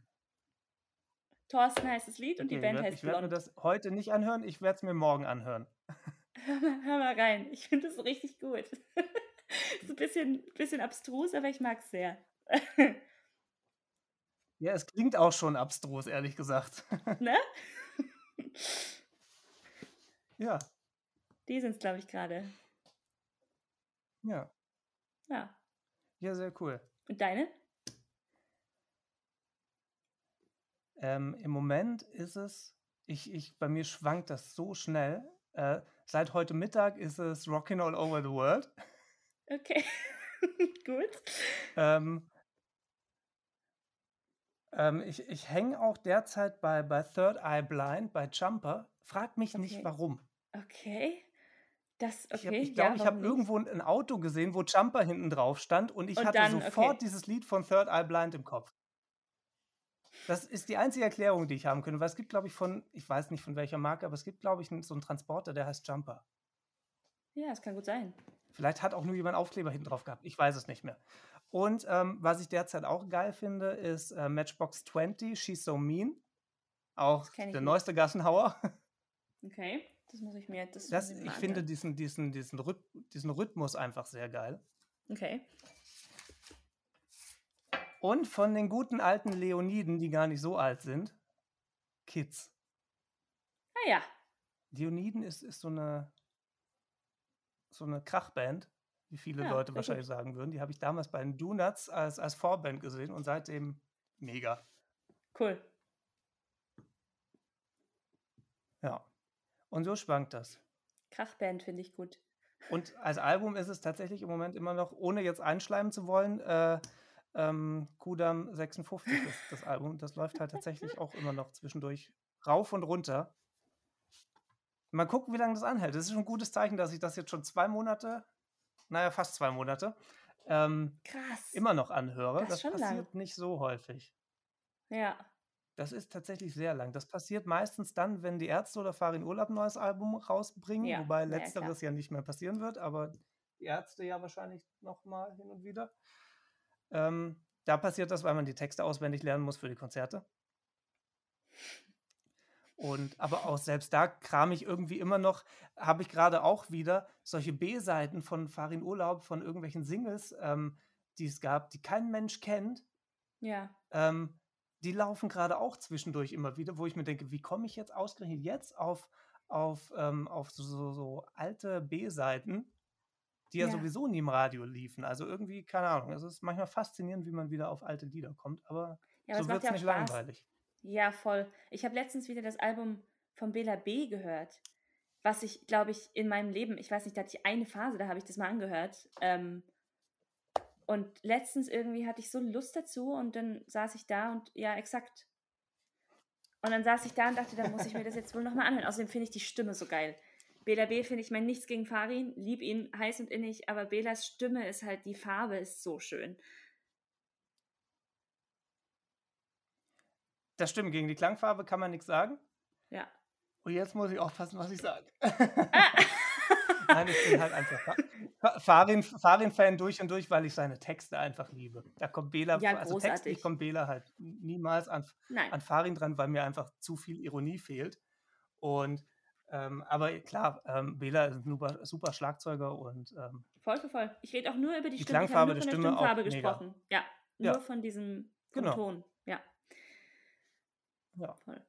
Thorsten heißt das Lied und die Okay, Band ich werd- heißt ich werde mir Blond. das heute nicht anhören, ich werde es mir morgen anhören. <laughs> Hör mal, hör mal rein. Ich finde das richtig gut. <laughs> <laughs> ist ein bisschen, bisschen abstrus, aber ich mag es sehr. Ja, es klingt auch schon abstrus, ehrlich gesagt. <laughs> ne? ja, Die sind es, glaube ich, gerade. ja. Ja. Ja, sehr cool. Und deine? Ähm, Im Moment ist es, ich, ich, bei mir schwankt das so schnell. Äh, seit heute Mittag ist es Rockin' All Over the World. <laughs> Okay. <laughs> gut. Ähm, Ähm, ich ich hänge auch derzeit bei bei Third Eye Blind, bei Jumper. Frag mich nicht Okay. warum. Okay. Das Ich habe okay, ich ja, glaube, ich habe warum nicht? irgendwo 'n 'n Auto gesehen, wo Jumper hinten drauf stand und ich Und hatte dann sofort okay. dieses Lied von Third Eye Blind im Kopf. Das ist die einzige Erklärung, die ich haben könnte, weil es gibt, glaube ich, von ich weiß nicht von welcher Marke, aber es gibt, glaube ich, so 'n Transporter, der heißt Jumper. Ja, das kann gut sein. Vielleicht hat auch nur jemand Aufkleber hinten drauf gehabt. Ich weiß es nicht mehr. Und, ähm, was ich derzeit auch geil finde, ist, äh, Matchbox 20, She's So Mean. Auch der nicht. neueste Gassenhauer. Okay, das muss ich mir das Das ich ich finde diesen diesen diesen Rhyth diesen Rhythmus einfach sehr geil. Okay. Und von den guten alten Leoniden, die gar nicht so alt sind, Kids. Ah ja. Leoniden ist ist so 'ne so 'ne Krachband, wie viele Ja, Leute wahrscheinlich gut. sagen würden. Die habe ich damals bei den Donuts als als Vorband gesehen und seitdem mega. Cool. Ja. Und so schwankt das. Krachband finde ich gut. Und als Album ist es tatsächlich im Moment immer noch, ohne jetzt einschleimen zu wollen, äh, ähm, Kudam 56 ist das Album. Das läuft halt tatsächlich <laughs> auch immer noch zwischendurch rauf und runter. Mal gucken, wie lange das anhält. Das ist schon 'n gutes Zeichen, dass ich das jetzt schon 2 Monate na ja, fast 2 Monate, ähm, Krass. immer noch anhöre. Das Das schon lang. passiert nicht so häufig. Ja. Das ist tatsächlich sehr lang. Das passiert meistens dann, wenn die Ärzte oder Farin Urlaub 'n neues Album rausbringen, Ja, wobei ja, ja, letzteres ja nicht mehr passieren wird, aber die Ärzte ja wahrscheinlich noch mal hin und wieder. Ähm, da passiert das, weil man die Texte auswendig lernen muss für die Konzerte. Und aber auch selbst da krame ich irgendwie immer noch habe ich grade auch wieder solche B-Seiten von Farin Urlaub, von irgendwelchen Singles, ähm, die es gab, die kein Mensch kennt. Ja. Ähm, die laufen grade auch zwischendurch immer wieder, wo ich mir denke: „Wie komme ich jetzt ausgerechnet jetzt auf auf, ähm auf so so so alte B-Seiten, die ja Ja. sowieso nie im Radio liefen?“ Also, irgendwie, keine Ahnung, es ist manchmal faszinierend, wie man wieder auf alte Lieder kommt, aber Ja, so es macht wird's ja nicht Spaß. langweilig. Ja, voll. Ich habe letztens wieder das Album von Bela B. gehört, was ich, glaube ich, in meinem Leben ich weiß nicht, da hatte ich eine Phase, da habe ich das mal angehört. Ähm, und letztens irgendwie hatte ich so Lust dazu und dann saß ich da und ja, exakt. Und dann saß ich da und dachte, dann muss ich mir das jetzt wohl noch mal anhören. Außerdem finde ich die Stimme so geil. Bela B. finde ich mein nichts gegen Farin, liebe ihn heiß und innig, aber Belas Stimme ist halt die Farbe ist so schön. Das stimmt, gegen die Klangfarbe kann man nix sagen. Ja. Und jetzt muss ich aufpassen, was ich sage. Ah. Nein, ich bin halt einfach Fa Fa Farin Farin-Fan durch und durch, weil ich seine Texte einfach liebe. Da kommt Bela Ja, also textlich großartig. kommt Bela halt niemals an Nein. an Farin dran, weil mir einfach zu viel Ironie fehlt. Und, ähm aber klar, ähm, Bela ist 'n super super Schlagzeuger und, ähm Voll, voll, voll. Ich rede auch nur über die Die Stimme. Ich habe Klangfarbe nur von der Stimme Stimmfarbe mega. gesprochen. Ja, nur Ja. von diesem vom Genau. Ton. Ja. Voll.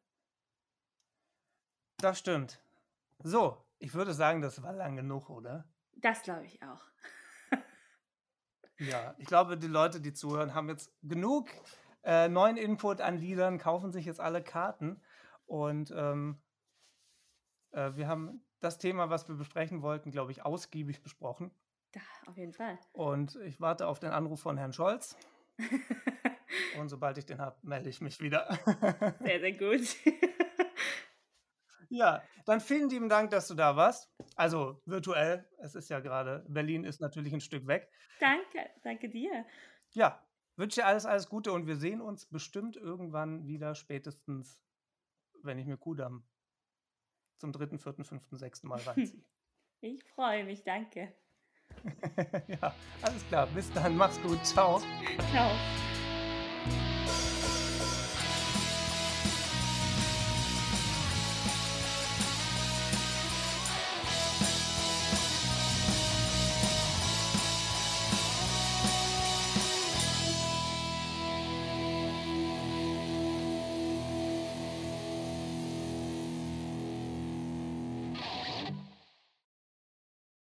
Das stimmt. So, ich würde sagen, das war lang genug, oder? Das glaube ich auch. Ja, ich glaube, die Leute, die zuhören, haben jetzt genug, äh, neuen Input an Liedern, kaufen sich jetzt alle Karten und, ähm äh, wir haben das Thema, was wir besprechen wollten, glaube ich, ausgiebig besprochen. Da, auf jeden Fall. Und ich warte auf den Anruf von Herrn Scholz. <laughs> Und sobald ich den habe, melde ich mich wieder. Sehr, sehr gut. Ja, dann vielen lieben Dank, dass du da warst. Also, virtuell. Es ist ja grade Berlin ist natürlich 'n Stück weg. Danke, danke dir. Ja, wünsche dir alles, alles Gute und wir sehen uns bestimmt irgendwann wieder, spätestens, wenn ich mir Kudam zum 3., 4., 5., 6. Mal <laughs> reinziehe. Ich freue mich, danke. <laughs> Ja, alles klar. Bis dann. Mach's gut. Tschau. Tschau.